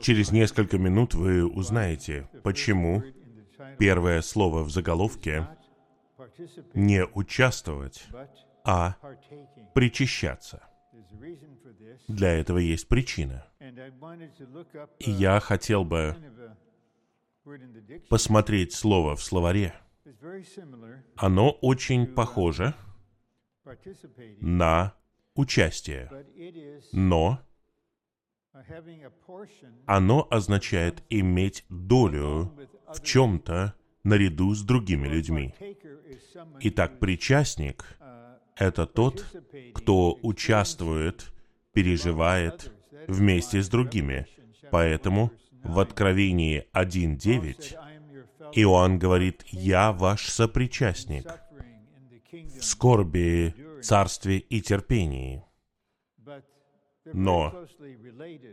Через несколько минут вы узнаете, почему первое слово в заголовке не участвовать, а причащаться. Для этого есть причина. И я хотел бы посмотреть слово в словаре. Оно очень похоже на участие, но оно означает иметь долю в чем-то наряду с другими людьми. Итак, причастник — это тот, кто участвует, переживает вместе с другими. Поэтому в Откровении 1.9 Иоанн говорит, «Я ваш сопричастник в скорби, царстве и терпении». Но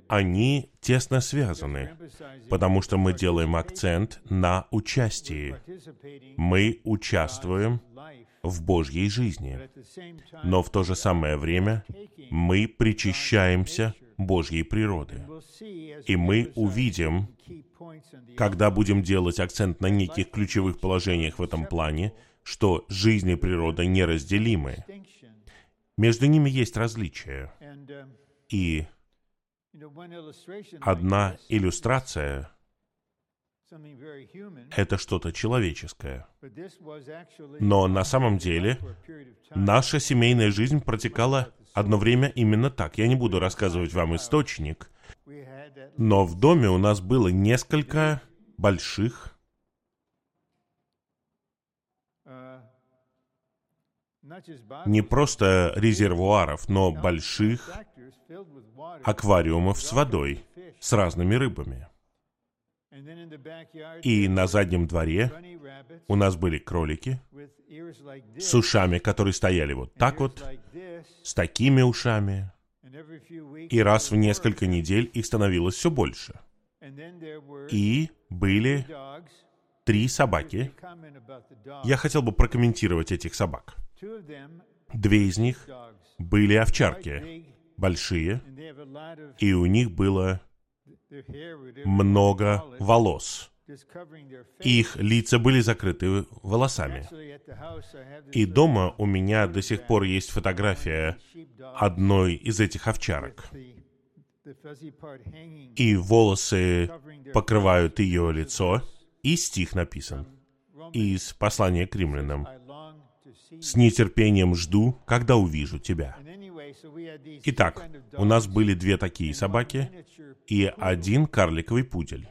они тесно связаны, потому что мы делаем акцент на участии. Мы участвуем в Божьей жизни, но в то же самое время мы причащаемся Божьей природы. И мы увидим, когда будем делать акцент на неких ключевых положениях в этом плане, что жизнь и природа неразделимы. Между ними есть различия. И одна иллюстрация — это что-то человеческое. Но на самом деле наша семейная жизнь протекала одно время именно так. Я не буду рассказывать вам источник, но в доме у нас было несколько больших не просто резервуаров, но больших аквариумов с водой, с разными рыбами. И на заднем дворе у нас были кролики с ушами, которые стояли вот так вот, с такими ушами. И раз в несколько недель их становилось все больше. И были три собаки. Я хотел бы прокомментировать этих собак. Две из них были овчарки, большие, и у них было много волос. Их лица были закрыты волосами. И дома у меня до сих пор есть фотография одной из этих овчарок. И волосы покрывают ее лицо, и стих написан из послания к римлянам. С нетерпением жду, когда увижу тебя. Итак, у нас были две такие собаки и один карликовый пудель.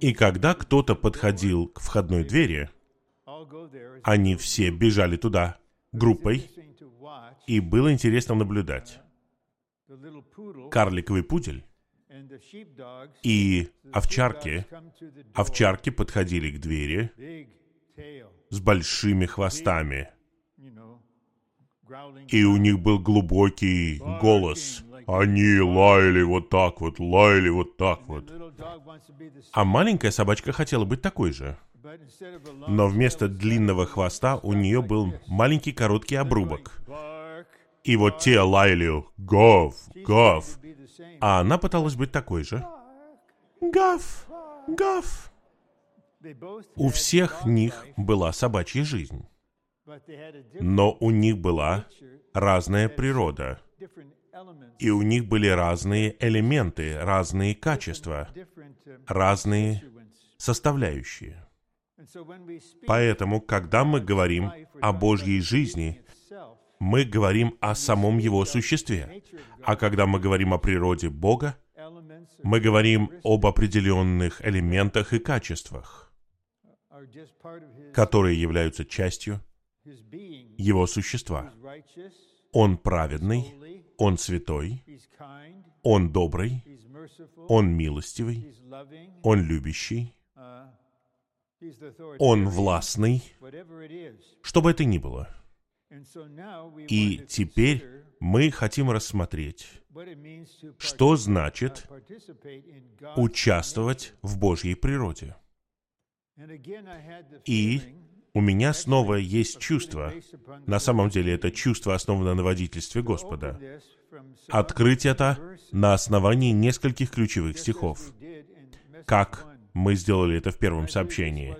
И когда кто-то подходил к входной двери, они все бежали туда группой, и было интересно наблюдать. Карликовый пудель и овчарки, овчарки подходили к двери с большими хвостами. И у них был глубокий голос. Они лаяли вот так вот, лаяли вот так вот. А маленькая собачка хотела быть такой же. Но вместо длинного хвоста у нее был маленький короткий обрубок. И вот те лаяли «Гав! Гав!» А она пыталась быть такой же. «Гав! Гав!» У всех них была собачья жизнь, но у них была разная природа, и у них были разные элементы, разные качества, разные составляющие. Поэтому, когда мы говорим о Божьей жизни, мы говорим о самом Его существе. А когда мы говорим о природе Бога, мы говорим об определенных элементах и качествах которые являются частью его существа. Он праведный, Он святой, Он добрый, Он милостивый, Он любящий, Он властный, что бы это ни было. И теперь мы хотим рассмотреть, что значит участвовать в Божьей природе. И у меня снова есть чувство. На самом деле это чувство основано на водительстве Господа. Открыть это на основании нескольких ключевых стихов. Как мы сделали это в первом сообщении.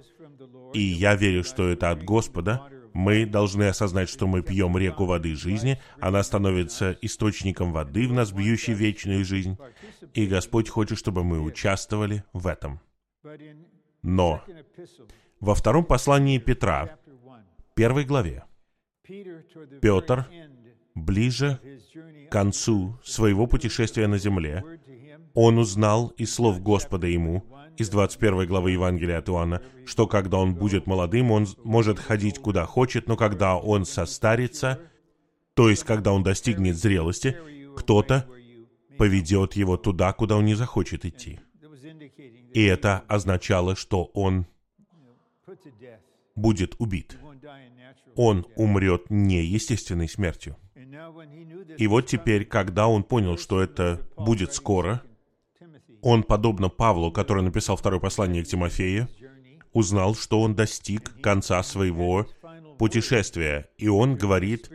И я верю, что это от Господа. Мы должны осознать, что мы пьем реку воды жизни, она становится источником воды в нас, бьющей вечную жизнь. И Господь хочет, чтобы мы участвовали в этом. Но во втором послании Петра, первой главе, Петр ближе к концу своего путешествия на земле, он узнал из слов Господа ему, из 21 главы Евангелия от Иоанна, что когда он будет молодым, он может ходить куда хочет, но когда он состарится, то есть когда он достигнет зрелости, кто-то поведет его туда, куда он не захочет идти. И это означало, что он будет убит. Он умрет не естественной смертью. И вот теперь, когда он понял, что это будет скоро, он, подобно Павлу, который написал второе послание к Тимофею, узнал, что он достиг конца своего путешествия. И он говорит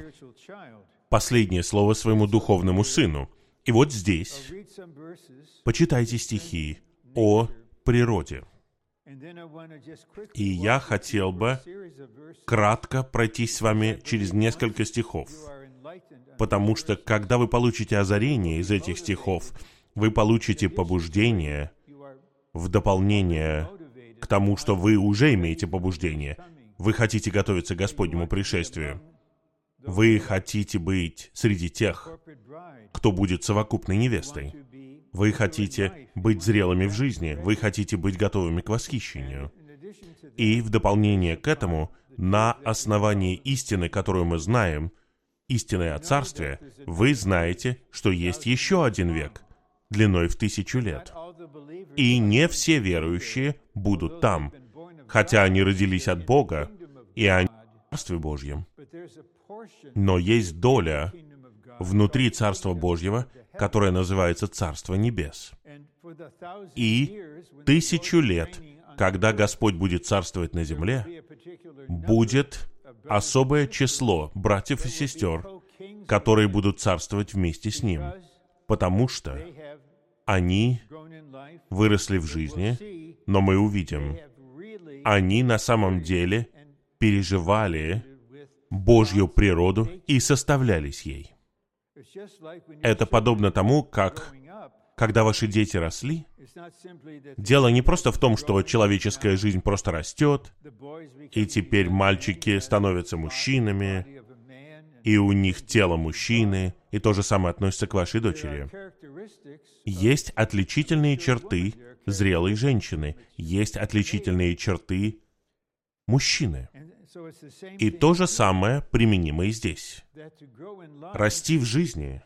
последнее слово своему духовному сыну. И вот здесь почитайте стихи о природе. И я хотел бы кратко пройтись с вами через несколько стихов, потому что когда вы получите озарение из этих стихов, вы получите побуждение в дополнение к тому, что вы уже имеете побуждение. Вы хотите готовиться к Господнему пришествию. Вы хотите быть среди тех, кто будет совокупной невестой. Вы хотите быть зрелыми в жизни, вы хотите быть готовыми к восхищению. И в дополнение к этому, на основании истины, которую мы знаем, истины о Царстве, вы знаете, что есть еще один век, длиной в тысячу лет. И не все верующие будут там, хотя они родились от Бога, и они в Царстве Божьем. Но есть доля внутри Царства Божьего, которое называется Царство Небес. И тысячу лет, когда Господь будет царствовать на земле, будет особое число братьев и сестер, которые будут царствовать вместе с Ним, потому что они выросли в жизни, но мы увидим, они на самом деле переживали Божью природу и составлялись ей. Это подобно тому, как когда ваши дети росли, дело не просто в том, что человеческая жизнь просто растет, и теперь мальчики становятся мужчинами, и у них тело мужчины, и то же самое относится к вашей дочери. Есть отличительные черты зрелой женщины, есть отличительные черты мужчины. И то же самое применимо и здесь. Расти в жизни,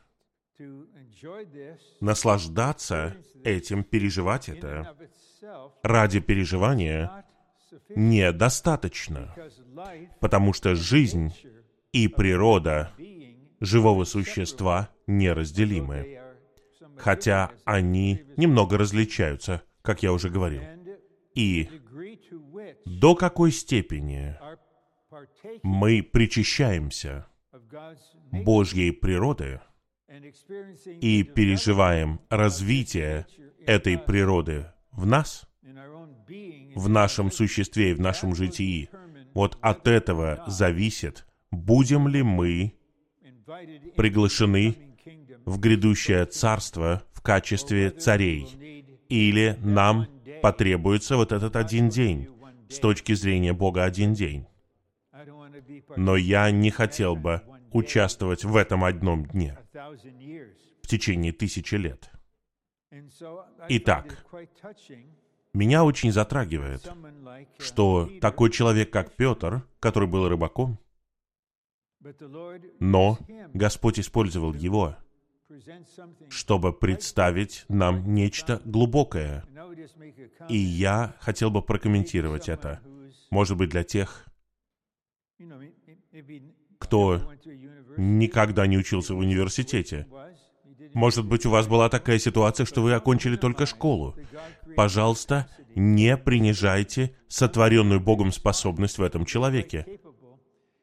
наслаждаться этим, переживать это, ради переживания недостаточно, потому что жизнь и природа живого существа неразделимы, хотя они немного различаются, как я уже говорил. И до какой степени мы причащаемся Божьей природы и переживаем развитие этой природы в нас, в нашем существе и в нашем житии. Вот от этого зависит, будем ли мы приглашены в грядущее царство в качестве царей, или нам потребуется вот этот один день, с точки зрения Бога один день. Но я не хотел бы участвовать в этом одном дне в течение тысячи лет. Итак, меня очень затрагивает, что такой человек, как Петр, который был рыбаком, но Господь использовал его, чтобы представить нам нечто глубокое. И я хотел бы прокомментировать это. Может быть, для тех, кто никогда не учился в университете. Может быть, у вас была такая ситуация, что вы окончили только школу. пожалуйста, не принижайте сотворенную Богом способность в этом человеке.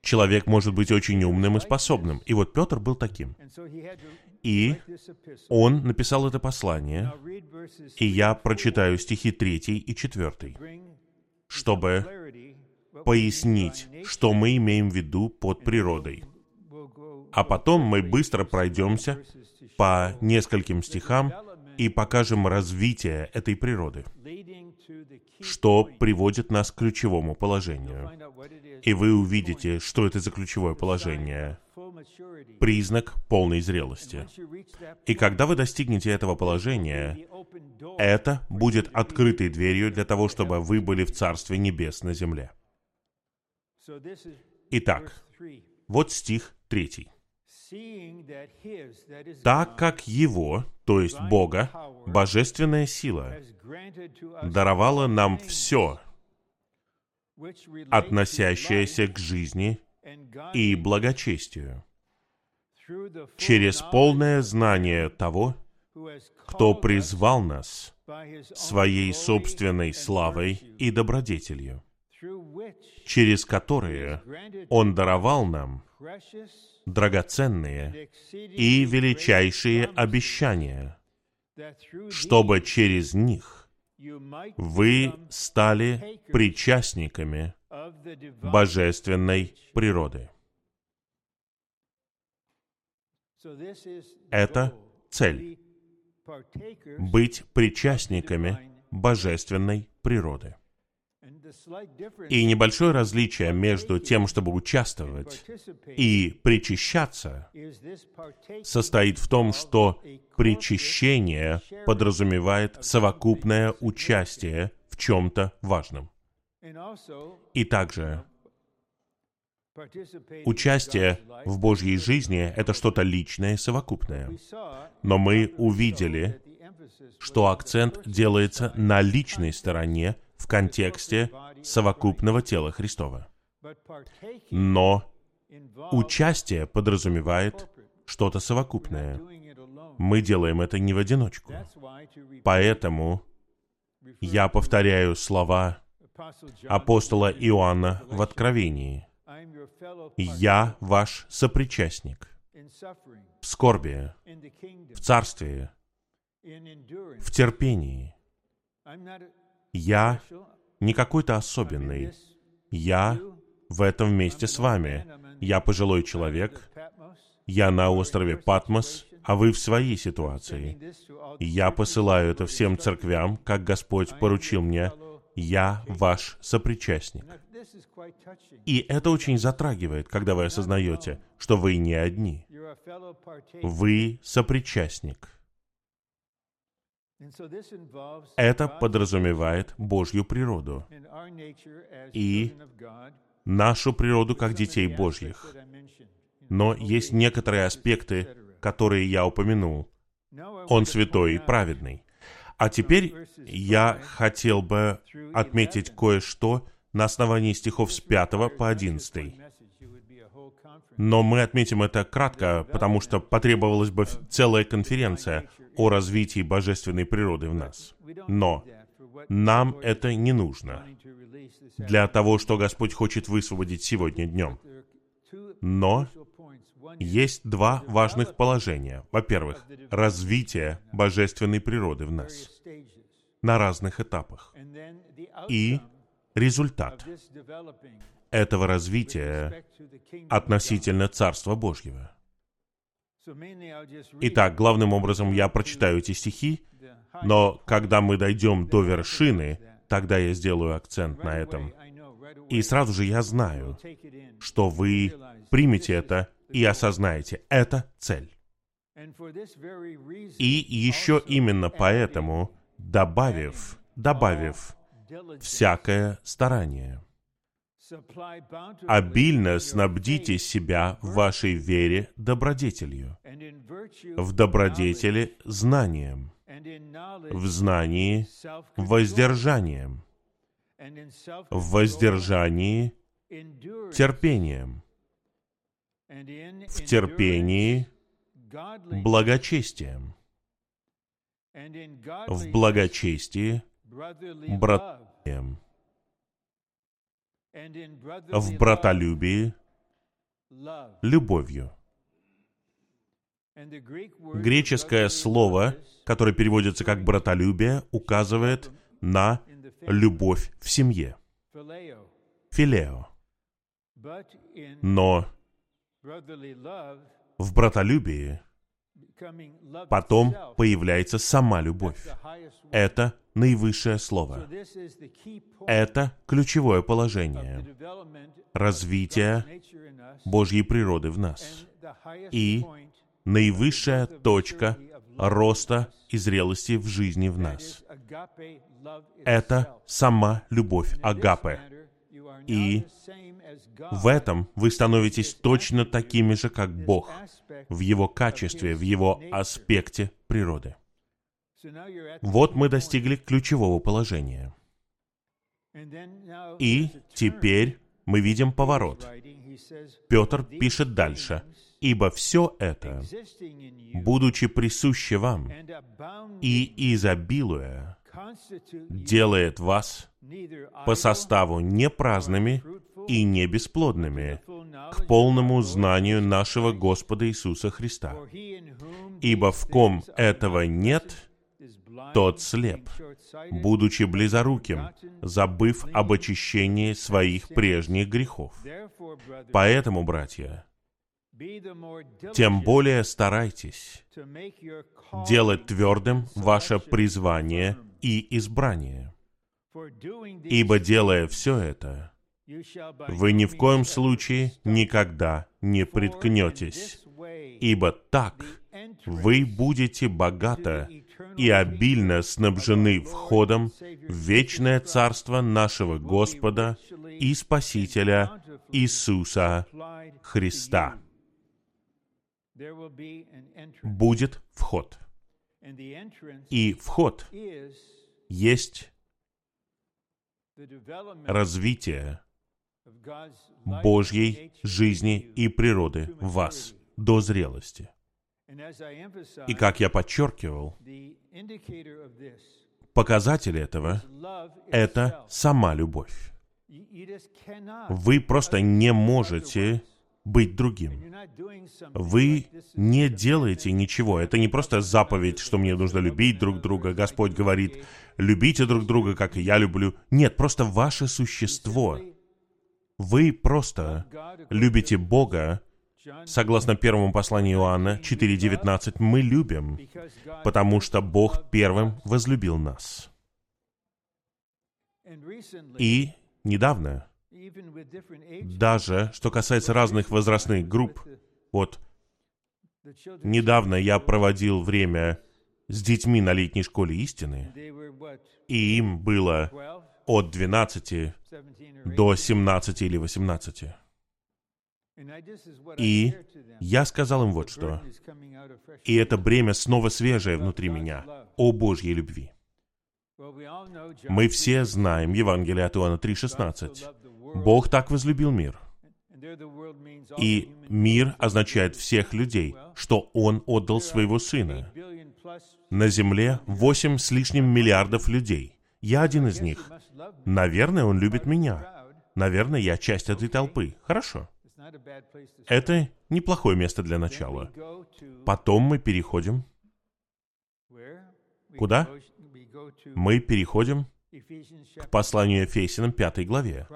Человек может быть очень умным и способным. И вот Петр был таким. И он написал это послание, и я прочитаю стихи 3 и 4, чтобы пояснить, что мы имеем в виду под природой. А потом мы быстро пройдемся по нескольким стихам и покажем развитие этой природы, что приводит нас к ключевому положению. И вы увидите, что это за ключевое положение. Признак полной зрелости. И когда вы достигнете этого положения, это будет открытой дверью для того, чтобы вы были в Царстве Небес на земле. Итак, вот стих третий. Так как Его, то есть Бога, божественная сила, даровала нам все, относящееся к жизни и благочестию, через полное знание того, кто призвал нас своей собственной славой и добродетелью, через которые Он даровал нам драгоценные и величайшие обещания, чтобы через них вы стали причастниками божественной природы. Это цель — быть причастниками божественной природы. И небольшое различие между тем, чтобы участвовать и причащаться, состоит в том, что причащение подразумевает совокупное участие в чем-то важном. И также Участие в Божьей жизни — это что-то личное, совокупное. Но мы увидели, что акцент делается на личной стороне в контексте совокупного тела Христова. Но участие подразумевает что-то совокупное. Мы делаем это не в одиночку. Поэтому я повторяю слова апостола Иоанна в Откровении. «Я ваш сопричастник в скорби, в царстве, в терпении, я не какой-то особенный. Я в этом вместе с вами. Я пожилой человек. Я на острове Патмос, а вы в своей ситуации. Я посылаю это всем церквям, как Господь поручил мне. Я ваш сопричастник. И это очень затрагивает, когда вы осознаете, что вы не одни. Вы сопричастник. Это подразумевает Божью природу и нашу природу как детей Божьих. Но есть некоторые аспекты, которые я упомянул. Он святой и праведный. А теперь я хотел бы отметить кое-что на основании стихов с 5 по 11. Но мы отметим это кратко, потому что потребовалась бы целая конференция о развитии божественной природы в нас. Но нам это не нужно для того, что Господь хочет высвободить сегодня днем. Но есть два важных положения. Во-первых, развитие божественной природы в нас на разных этапах. И результат этого развития относительно Царства Божьего. Итак, главным образом я прочитаю эти стихи, но когда мы дойдем до вершины, тогда я сделаю акцент на этом. И сразу же я знаю, что вы примете это и осознаете, это цель. И еще именно поэтому, добавив, добавив всякое старание – обильно снабдите себя в вашей вере добродетелью, в добродетели — знанием, в знании — воздержанием, в воздержании — терпением, в терпении — благочестием, в благочестии — братьям. В братолюбии любовью. Греческое слово, которое переводится как братолюбие, указывает на любовь в семье. Филео. Но в братолюбии потом появляется сама любовь. Это наивысшее слово. Это ключевое положение развития Божьей природы в нас. И наивысшая точка роста и зрелости в жизни в нас. Это сама любовь Агапе. И в этом вы становитесь точно такими же, как Бог, в Его качестве, в Его аспекте природы. Вот мы достигли ключевого положения. И теперь мы видим поворот. Петр пишет дальше. «Ибо все это, будучи присуще вам и изобилуя, делает вас по составу не праздными и не бесплодными к полному знанию нашего Господа Иисуса Христа. Ибо в ком этого нет, тот слеп, будучи близоруким, забыв об очищении своих прежних грехов. Поэтому, братья, тем более старайтесь делать твердым ваше призвание и избрание. Ибо делая все это, вы ни в коем случае никогда не приткнетесь, ибо так вы будете богато и обильно снабжены входом в вечное царство нашего Господа и Спасителя Иисуса Христа. Будет вход. И вход есть развитие Божьей жизни и природы в вас до зрелости. И как я подчеркивал, показатель этого — это сама любовь. Вы просто не можете быть другим. Вы не делаете ничего. Это не просто заповедь, что мне нужно любить друг друга. Господь говорит, любите друг друга, как и я люблю. Нет, просто ваше существо. Вы просто любите Бога Согласно первому посланию Иоанна 4.19, мы любим, потому что Бог первым возлюбил нас. И недавно, даже что касается разных возрастных групп, вот недавно я проводил время с детьми на летней школе истины, и им было от 12 до 17 или 18. И я сказал им вот что. И это бремя снова свежее внутри меня о Божьей любви. Мы все знаем Евангелие от Иоанна 3,16. Бог так возлюбил мир. И мир означает всех людей, что Он отдал Своего Сына. На Земле восемь с лишним миллиардов людей. Я один из них. Наверное, Он любит меня. Наверное, я часть этой толпы. Хорошо. Это неплохое место для начала. Потом мы переходим... Куда? Мы переходим к посланию Ефесиным 5 главе.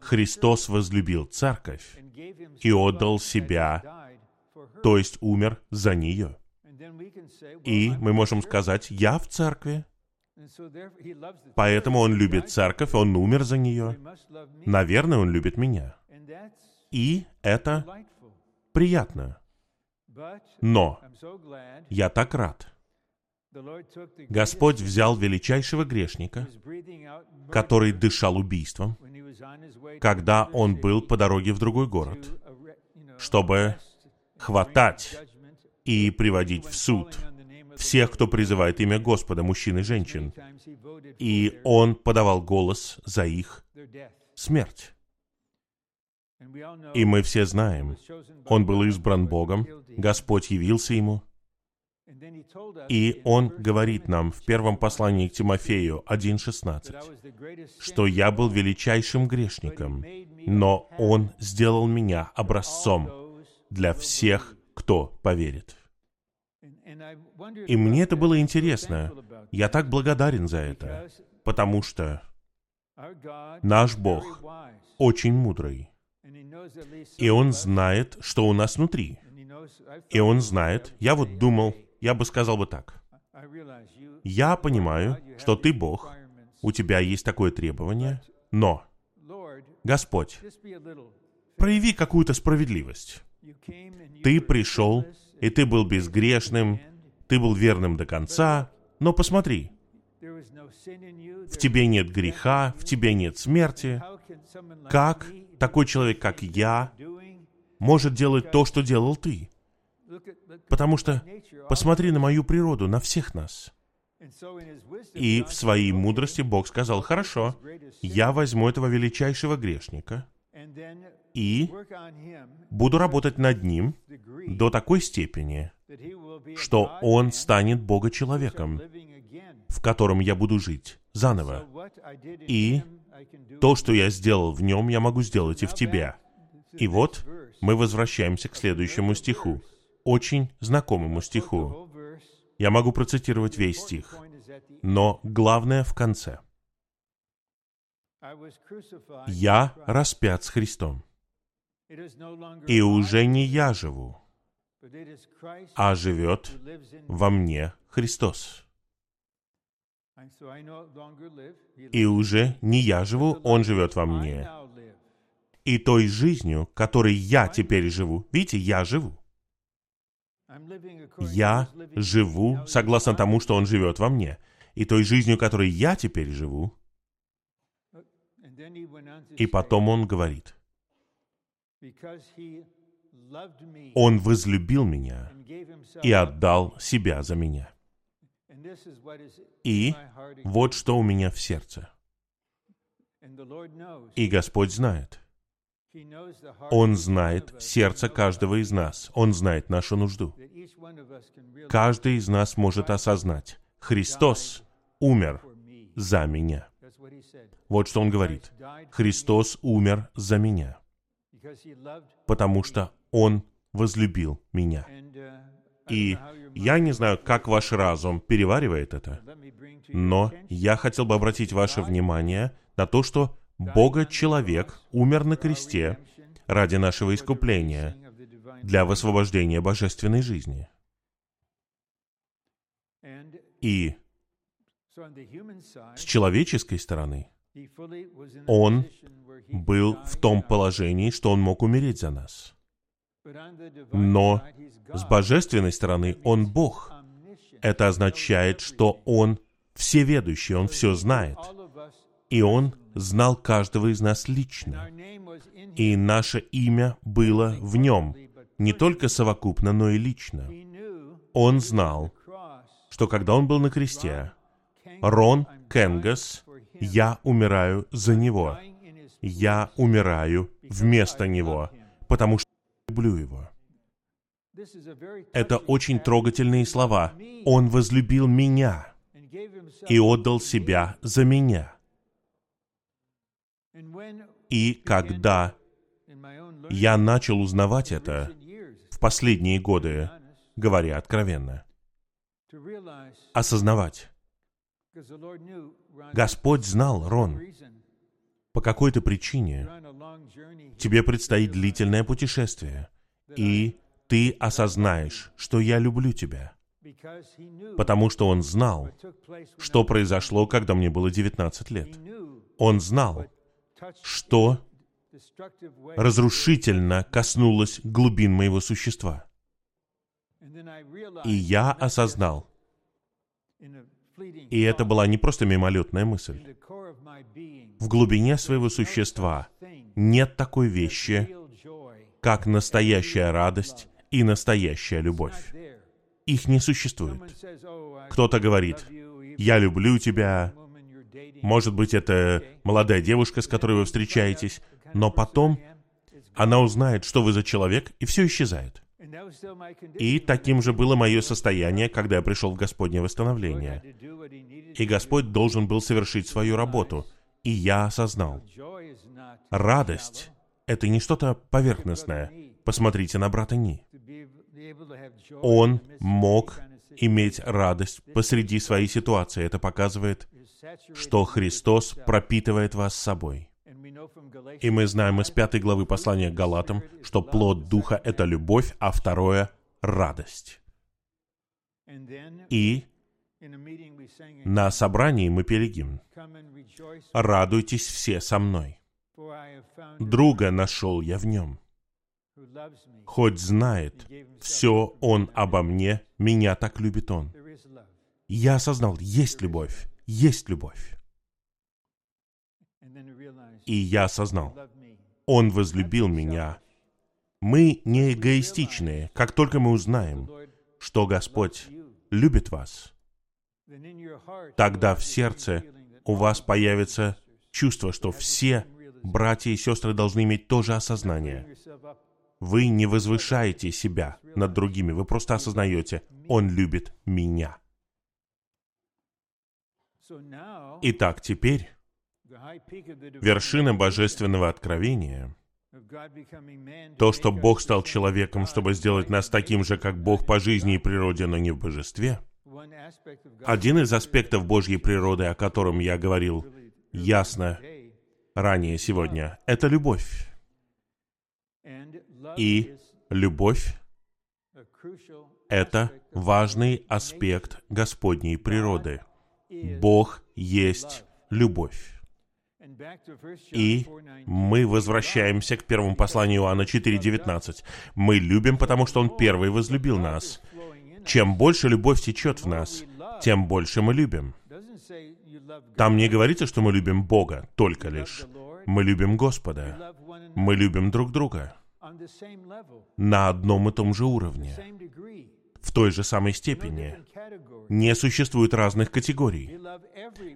Христос возлюбил церковь и отдал себя, то есть умер за нее. И мы можем сказать, я в церкви, поэтому он любит церковь, он умер за нее. Наверное, он любит меня. И это приятно. Но я так рад. Господь взял величайшего грешника, который дышал убийством, когда он был по дороге в другой город, чтобы хватать и приводить в суд всех, кто призывает имя Господа, мужчин и женщин. И он подавал голос за их смерть. И мы все знаем, он был избран Богом, Господь явился ему, И он говорит нам в первом послании к Тимофею 1.16, что я был величайшим грешником, но он сделал меня образцом для всех, кто поверит. И мне это было интересно. Я так благодарен за это, потому что наш Бог очень мудрый. И Он знает, что у нас внутри. И Он знает, я вот думал, я бы сказал бы так. Я понимаю, что ты Бог, у тебя есть такое требование, но, Господь, прояви какую-то справедливость. Ты пришел, и ты был безгрешным, ты был верным до конца, но посмотри, в тебе нет греха, в тебе нет смерти. Как такой человек, как я, может делать то, что делал ты? Потому что посмотри на мою природу, на всех нас. И в своей мудрости Бог сказал, хорошо, я возьму этого величайшего грешника и буду работать над ним до такой степени, что он станет Бога-человеком, в котором я буду жить заново. И то, что я сделал в нем, я могу сделать и в тебе. И вот мы возвращаемся к следующему стиху, очень знакомому стиху. Я могу процитировать весь стих, но главное в конце. «Я распят с Христом, и уже не я живу, а живет во мне Христос. И уже не я живу, Он живет во мне. И той жизнью, которой я теперь живу, видите, я живу. Я живу согласно тому, что Он живет во мне. И той жизнью, которой я теперь живу. И потом Он говорит, Он возлюбил меня и отдал себя за меня. И вот что у меня в сердце. И Господь знает. Он знает сердце каждого из нас. Он знает нашу нужду. Каждый из нас может осознать, Христос умер за меня. Вот что он говорит. Христос умер за меня, потому что Он возлюбил меня. И я не знаю, как ваш разум переваривает это, но я хотел бы обратить ваше внимание на то, что Бога-человек умер на кресте ради нашего искупления, для высвобождения божественной жизни. И с человеческой стороны Он был в том положении, что Он мог умереть за нас. Но с божественной стороны Он Бог. Это означает, что Он всеведущий, Он все знает. И Он знал каждого из нас лично. И наше имя было в Нем, не только совокупно, но и лично. Он знал, что когда Он был на кресте, Рон Кенгас, я умираю за Него. Я умираю вместо Него, потому что люблю его. Это очень трогательные слова. Он возлюбил меня и отдал себя за меня. И когда я начал узнавать это в последние годы, говоря откровенно, осознавать, Господь знал, Рон, по какой-то причине тебе предстоит длительное путешествие, и ты осознаешь, что я люблю тебя. Потому что он знал, что произошло, когда мне было 19 лет. Он знал, что разрушительно коснулось глубин моего существа. И я осознал, и это была не просто мимолетная мысль. В глубине своего существа нет такой вещи, как настоящая радость и настоящая любовь. Их не существует. Кто-то говорит, «Я люблю тебя». Может быть, это молодая девушка, с которой вы встречаетесь, но потом она узнает, что вы за человек, и все исчезает. И таким же было мое состояние, когда я пришел в Господнее восстановление. И Господь должен был совершить свою работу. И я осознал, радость — это не что-то поверхностное. Посмотрите на брата Ни. Он мог иметь радость посреди своей ситуации. Это показывает, что Христос пропитывает вас собой. И мы знаем из пятой главы послания к Галатам, что плод Духа — это любовь, а второе — радость. И на собрании мы пели гимн. «Радуйтесь все со мной. Друга нашел я в нем. Хоть знает все он обо мне, меня так любит он. Я осознал, есть любовь, есть любовь. И я осознал, Он возлюбил меня. Мы не эгоистичные. Как только мы узнаем, что Господь любит вас, тогда в сердце у вас появится чувство, что все братья и сестры должны иметь то же осознание. Вы не возвышаете себя над другими, вы просто осознаете, Он любит меня. Итак, теперь вершина божественного откровения, то, что Бог стал человеком, чтобы сделать нас таким же, как Бог по жизни и природе, но не в божестве, один из аспектов Божьей природы, о котором я говорил ясно ранее сегодня, это любовь. И любовь — это важный аспект Господней природы. Бог есть любовь. И мы возвращаемся к первому посланию Иоанна 4.19. Мы любим, потому что Он первый возлюбил нас. Чем больше любовь течет в нас, тем больше мы любим. Там не говорится, что мы любим Бога только лишь. Мы любим Господа. Мы любим друг друга. На одном и том же уровне. В той же самой степени. Не существует разных категорий.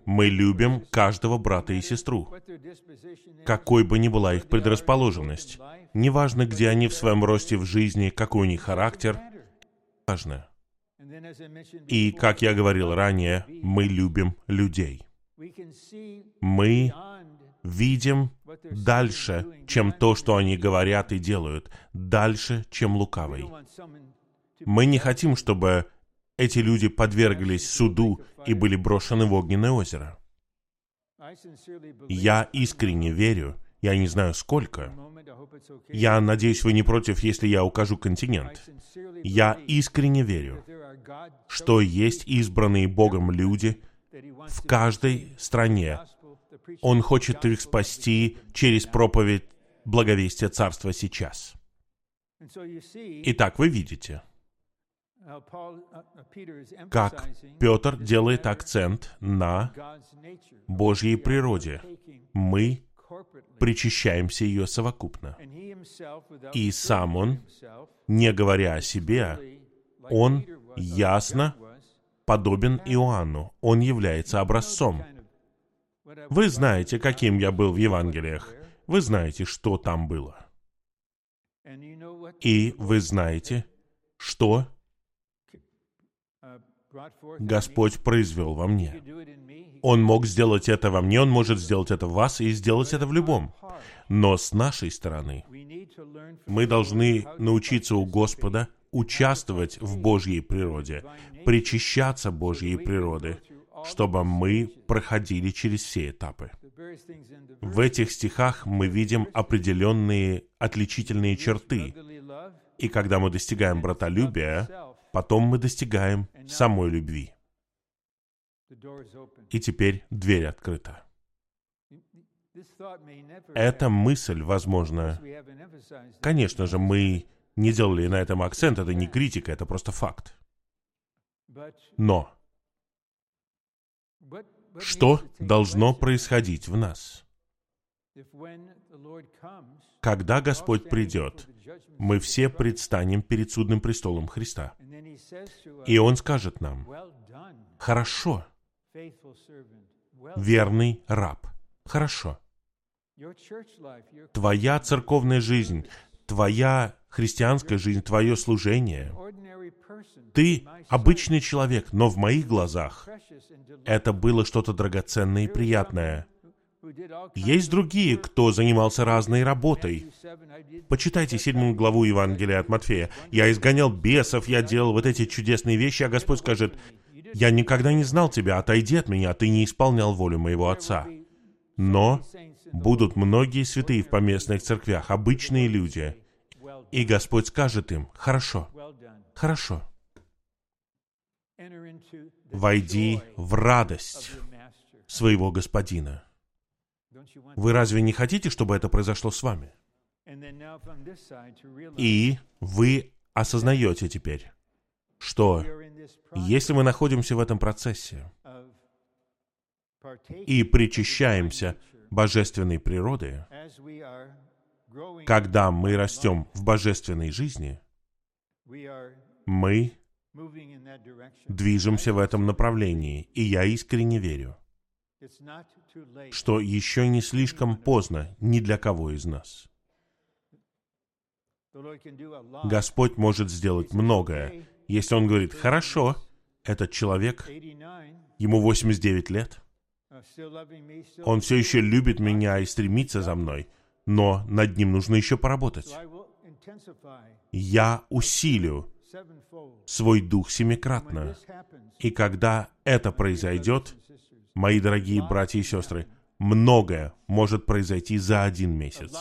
Мы любим каждого брата и сестру, какой бы ни была их предрасположенность. Неважно, где они в своем росте в жизни, какой у них характер, важно. И, как я говорил ранее, мы любим людей. Мы видим дальше, чем то, что они говорят и делают, дальше, чем лукавый. Мы не хотим, чтобы эти люди подверглись суду и были брошены в огненное озеро. Я искренне верю, я не знаю сколько. Я надеюсь, вы не против, если я укажу континент. Я искренне верю, что есть избранные Богом люди в каждой стране. Он хочет их спасти через проповедь благовестия Царства сейчас. Итак, вы видите, как Петр делает акцент на Божьей природе. Мы причащаемся ее совокупно. И сам он, не говоря о себе, он ясно подобен Иоанну. Он является образцом. Вы знаете, каким я был в Евангелиях. Вы знаете, что там было. И вы знаете, что Господь произвел во мне. Он мог сделать это во мне, Он может сделать это в вас и сделать это в любом. Но с нашей стороны мы должны научиться у Господа участвовать в Божьей природе, причащаться Божьей природы, чтобы мы проходили через все этапы. В этих стихах мы видим определенные отличительные черты. И когда мы достигаем братолюбия, Потом мы достигаем самой любви. И теперь дверь открыта. Эта мысль, возможно, конечно же, мы не делали на этом акцент, это не критика, это просто факт. Но что должно происходить в нас? Когда Господь придет, мы все предстанем перед судным престолом Христа. И Он скажет нам, «Хорошо, верный раб, хорошо. Твоя церковная жизнь, твоя христианская жизнь, твое служение. Ты обычный человек, но в моих глазах это было что-то драгоценное и приятное. Есть другие, кто занимался разной работой. Почитайте седьмую главу Евангелия от Матфея. «Я изгонял бесов, я делал вот эти чудесные вещи, а Господь скажет, «Я никогда не знал тебя, отойди от меня, ты не исполнял волю моего Отца». Но будут многие святые в поместных церквях, обычные люди, и Господь скажет им, «Хорошо, хорошо, войди в радость своего Господина». Вы разве не хотите, чтобы это произошло с вами? И вы осознаете теперь, что если мы находимся в этом процессе и причащаемся божественной природы, когда мы растем в божественной жизни, мы движемся в этом направлении, и я искренне верю, что еще не слишком поздно ни для кого из нас. Господь может сделать многое, если Он говорит, хорошо, этот человек, ему 89 лет, он все еще любит меня и стремится за мной, но над ним нужно еще поработать. Я усилю свой дух семикратно. И когда это произойдет, мои дорогие братья и сестры, многое может произойти за один месяц.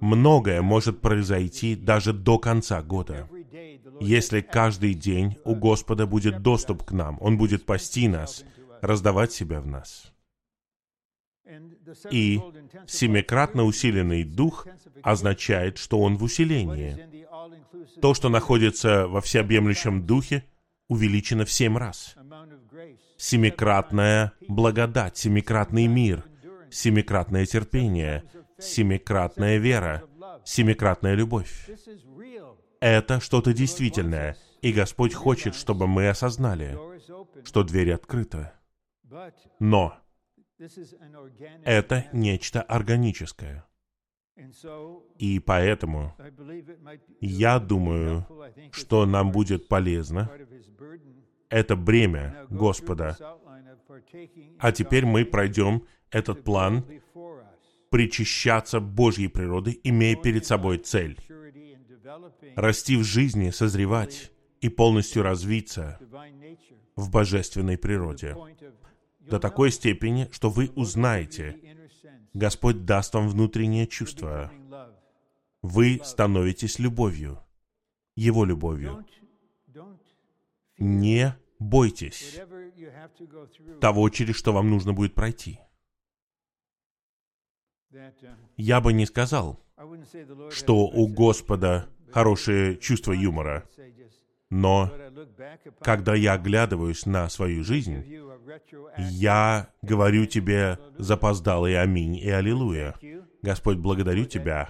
Многое может произойти даже до конца года. Если каждый день у Господа будет доступ к нам, Он будет пасти нас, раздавать себя в нас. И семикратно усиленный дух означает, что он в усилении. То, что находится во всеобъемлющем духе, увеличено в семь раз семикратная благодать, семикратный мир, семикратное терпение, семикратная вера, семикратная любовь. Это что-то действительное, и Господь хочет, чтобы мы осознали, что дверь открыта. Но это нечто органическое. И поэтому я думаю, что нам будет полезно это бремя Господа. А теперь мы пройдем этот план причащаться Божьей природы, имея перед собой цель расти в жизни, созревать и полностью развиться в божественной природе до такой степени, что вы узнаете, Господь даст вам внутреннее чувство. Вы становитесь любовью, Его любовью не бойтесь того, через что вам нужно будет пройти. Я бы не сказал, что у Господа хорошее чувство юмора, но когда я оглядываюсь на свою жизнь, я говорю тебе запоздалый аминь и аллилуйя. Господь, благодарю Тебя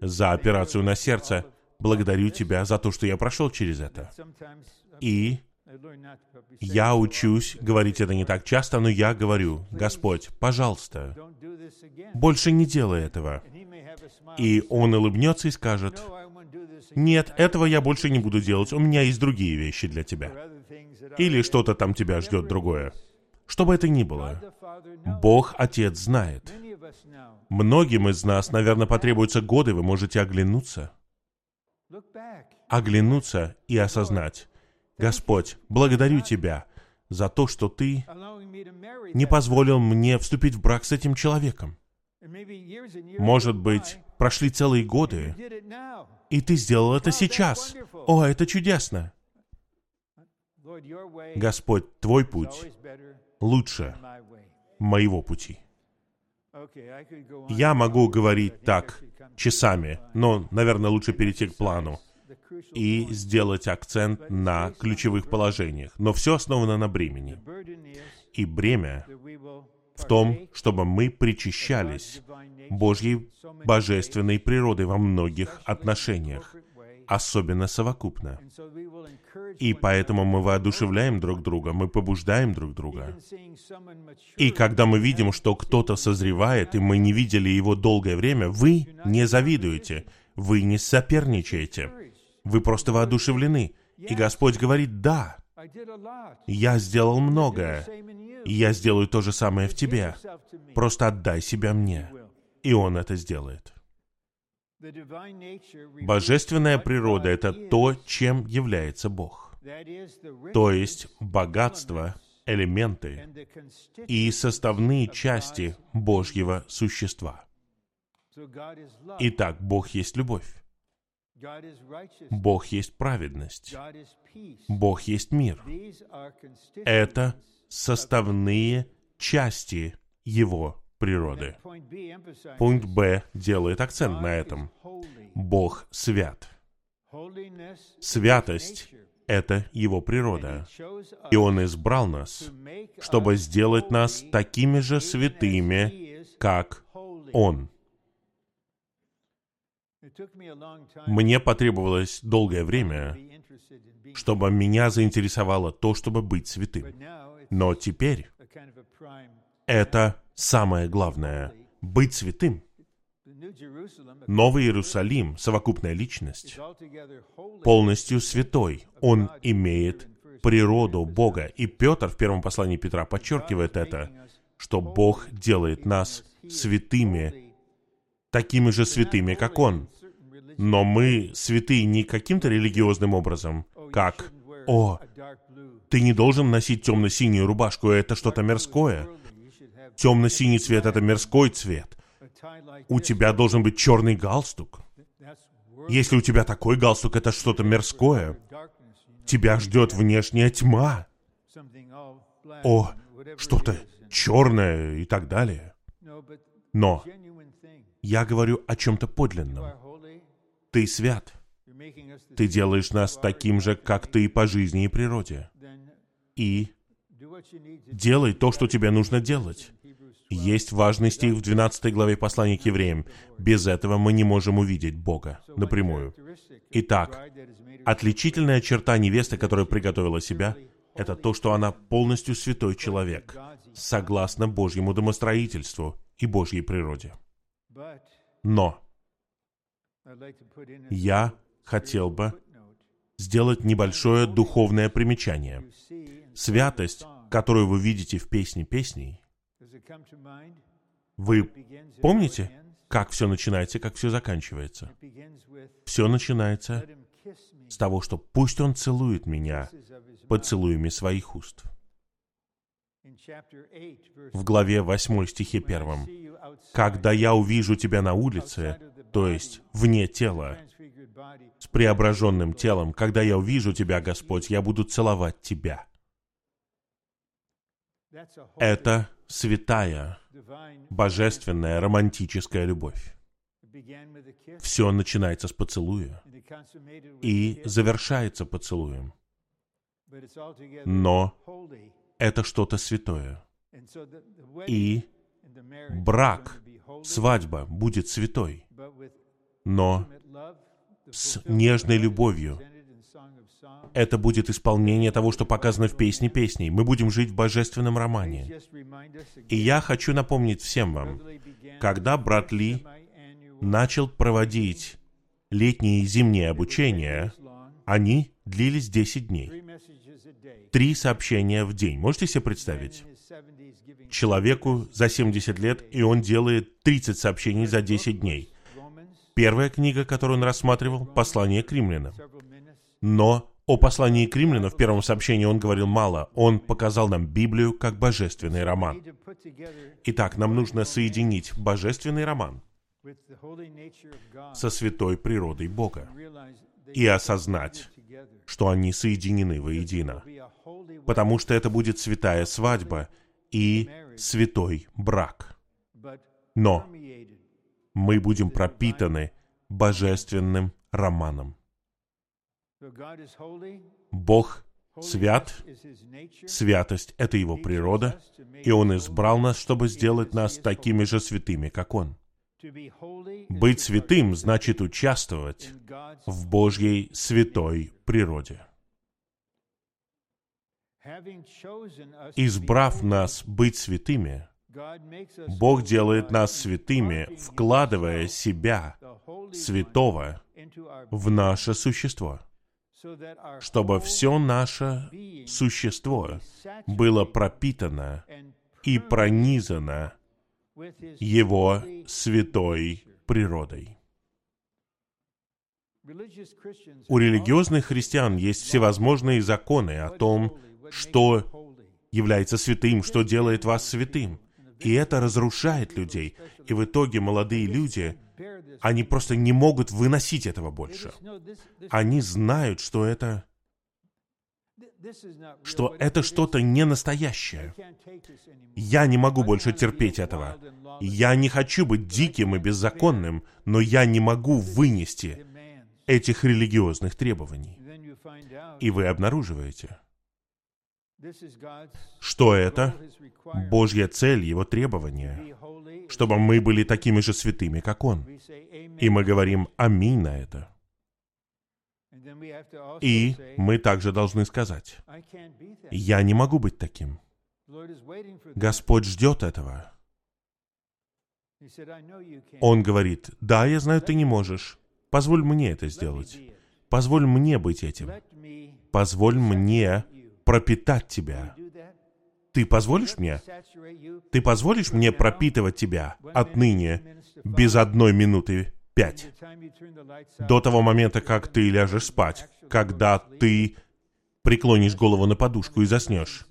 за операцию на сердце, благодарю Тебя за то, что я прошел через это. И я учусь говорить это не так часто, но я говорю, Господь, пожалуйста, больше не делай этого. И Он улыбнется и скажет, нет, этого я больше не буду делать, у меня есть другие вещи для тебя. Или что-то там тебя ждет другое. Что бы это ни было, Бог Отец знает. Многим из нас, наверное, потребуются годы, вы можете оглянуться. Оглянуться и осознать, Господь, благодарю Тебя за то, что Ты не позволил мне вступить в брак с этим человеком. Может быть, прошли целые годы, и Ты сделал это сейчас. О, это чудесно! Господь, Твой путь лучше моего пути. Я могу говорить так часами, но, наверное, лучше перейти к плану и сделать акцент на ключевых положениях. Но все основано на бремени. И бремя в том, чтобы мы причащались Божьей божественной природой во многих отношениях, особенно совокупно. И поэтому мы воодушевляем друг друга, мы побуждаем друг друга. И когда мы видим, что кто-то созревает, и мы не видели его долгое время, вы не завидуете – Вы не соперничаете. Вы просто воодушевлены. И Господь говорит, да, я сделал многое, и я сделаю то же самое в тебе. Просто отдай себя мне. И Он это сделает. Божественная природа — это то, чем является Бог. То есть богатство, элементы и составные части Божьего существа. Итак, Бог есть любовь. Бог есть праведность. Бог есть мир. Это составные части Его природы. Пункт Б делает акцент на этом. Бог свят. Святость — это Его природа. И Он избрал нас, чтобы сделать нас такими же святыми, как Он. Мне потребовалось долгое время, чтобы меня заинтересовало то, чтобы быть святым. Но теперь это самое главное — быть святым. Новый Иерусалим, совокупная личность, полностью святой. Он имеет природу Бога. И Петр в первом послании Петра подчеркивает это, что Бог делает нас святыми, такими же святыми, как Он. Но мы святые не каким-то религиозным образом, как «О, ты не должен носить темно-синюю рубашку, это что-то мирское». Темно-синий цвет — это мирской цвет. У тебя должен быть черный галстук. Если у тебя такой галстук, это что-то мирское. Тебя ждет внешняя тьма. О, что-то черное и так далее. Но я говорю о чем-то подлинном. Ты свят. Ты делаешь нас таким же, как ты по жизни и природе. И делай то, что тебе нужно делать. Есть важный стих в 12 главе послания к евреям. Без этого мы не можем увидеть Бога напрямую. Итак, отличительная черта невесты, которая приготовила себя, это то, что она полностью святой человек, согласно Божьему домостроительству и Божьей природе. Но я хотел бы сделать небольшое духовное примечание. Святость, которую вы видите в песне песней, вы помните, как все начинается, как все заканчивается? Все начинается с того, что пусть он целует меня поцелуями своих уст. В главе 8 стихе 1. «Когда я увижу тебя на улице, то есть вне тела, с преображенным телом, когда я увижу тебя, Господь, я буду целовать тебя». Это святая, божественная, романтическая любовь. Все начинается с поцелуя и завершается поцелуем. Но это что-то святое. И брак, свадьба будет святой, но с нежной любовью. Это будет исполнение того, что показано в песне песней. Мы будем жить в божественном романе. И я хочу напомнить всем вам, когда брат Ли начал проводить летние и зимние обучения, они длились 10 дней. Три сообщения в день. Можете себе представить? Человеку за 70 лет, и он делает 30 сообщений за 10 дней. Первая книга, которую он рассматривал, «Послание к римлянам». Но о послании к римлянам в первом сообщении он говорил мало. Он показал нам Библию как божественный роман. Итак, нам нужно соединить божественный роман со святой природой Бога и осознать, что они соединены воедино. Потому что это будет святая свадьба и святой брак. Но мы будем пропитаны божественным романом. Бог свят, святость — это Его природа, и Он избрал нас, чтобы сделать нас такими же святыми, как Он. Быть святым значит участвовать в Божьей святой природе. Избрав нас быть святыми, Бог делает нас святыми, вкладывая себя, святого, в наше существо, чтобы все наше существо было пропитано и пронизано Его святой природой. У религиозных христиан есть всевозможные законы о том, что является святым, что делает вас святым. И это разрушает людей. И в итоге молодые люди, они просто не могут выносить этого больше. Они знают, что это что это что-то не настоящее. Я не могу больше терпеть этого. Я не хочу быть диким и беззаконным, но я не могу вынести этих религиозных требований. И вы обнаруживаете, что это Божья цель, Его требования, чтобы мы были такими же святыми, как Он. И мы говорим «Аминь» на это. И мы также должны сказать, «Я не могу быть таким». Господь ждет этого. Он говорит, «Да, я знаю, ты не можешь. Позволь мне это сделать. Позволь мне быть этим. Позволь мне пропитать тебя. Ты позволишь мне? Ты позволишь мне пропитывать тебя отныне без одной минуты пять? До того момента, как ты ляжешь спать, когда ты преклонишь голову на подушку и заснешь.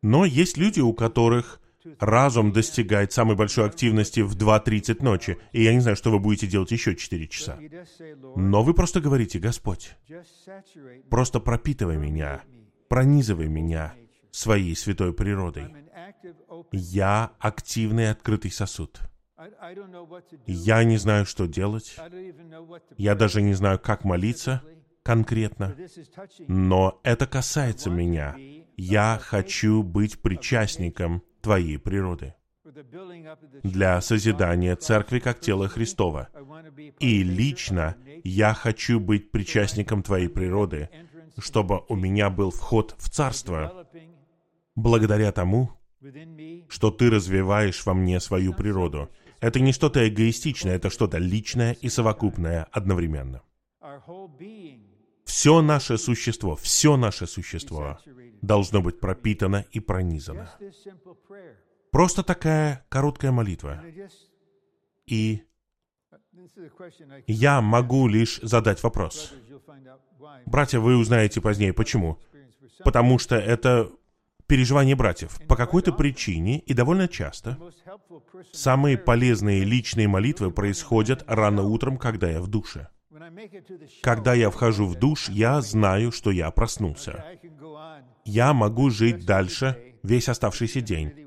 Но есть люди, у которых разум достигает самой большой активности в 2.30 ночи, и я не знаю, что вы будете делать еще 4 часа. Но вы просто говорите, Господь, просто пропитывай меня, пронизывай меня своей святой природой. Я активный открытый сосуд. Я не знаю, что делать. Я даже не знаю, как молиться конкретно. Но это касается меня. Я хочу быть причастником Твоей природы для созидания Церкви как тела Христова. И лично я хочу быть причастником Твоей природы, чтобы у меня был вход в Царство, благодаря тому, что Ты развиваешь во мне свою природу. Это не что-то эгоистичное, это что-то личное и совокупное одновременно. Все наше существо, все наше существо должно быть пропитано и пронизано. Просто такая короткая молитва. И я могу лишь задать вопрос. Братья, вы узнаете позднее, почему. Потому что это переживание братьев. По какой-то причине, и довольно часто, самые полезные личные молитвы происходят рано утром, когда я в душе. Когда я вхожу в душ, я знаю, что я проснулся. Я могу жить дальше весь оставшийся день.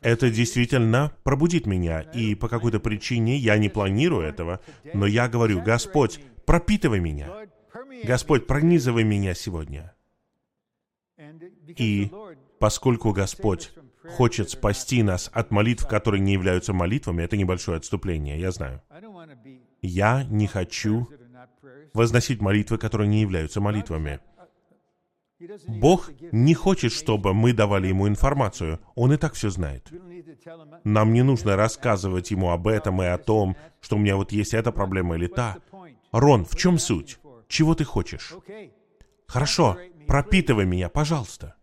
Это действительно пробудит меня, и по какой-то причине я не планирую этого, но я говорю, Господь, пропитывай меня. Господь, пронизывай меня сегодня. И поскольку Господь хочет спасти нас от молитв, которые не являются молитвами, это небольшое отступление, я знаю. Я не хочу возносить молитвы, которые не являются молитвами. Бог не хочет, чтобы мы давали Ему информацию. Он и так все знает. Нам не нужно рассказывать Ему об этом и о том, что у меня вот есть эта проблема или та. Рон, в чем суть? Чего ты хочешь? Хорошо, пропитывай меня, пожалуйста.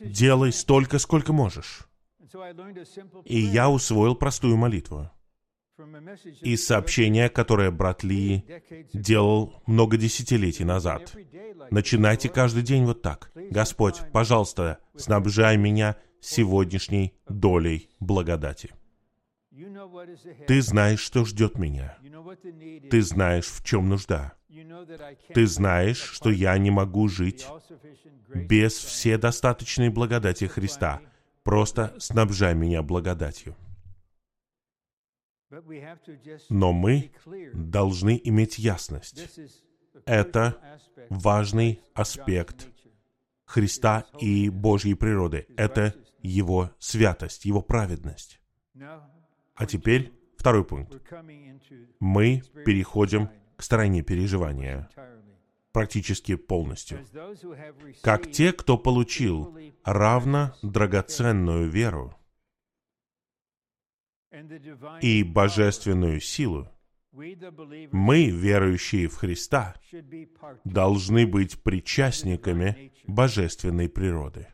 Делай столько, сколько можешь. И я усвоил простую молитву из сообщения, которое брат Ли делал много десятилетий назад. Начинайте каждый день вот так. Господь, пожалуйста, снабжай меня сегодняшней долей благодати. Ты знаешь, что ждет меня. Ты знаешь, в чем нужда. Ты знаешь, что я не могу жить без вседостаточной благодати Христа. Просто снабжай меня благодатью. Но мы должны иметь ясность. Это важный аспект Христа и Божьей природы. Это Его святость, Его праведность. А теперь второй пункт. Мы переходим к стороне переживания. практически полностью. Как те, кто получил равно драгоценную веру и божественную силу, мы, верующие в Христа, должны быть причастниками божественной природы.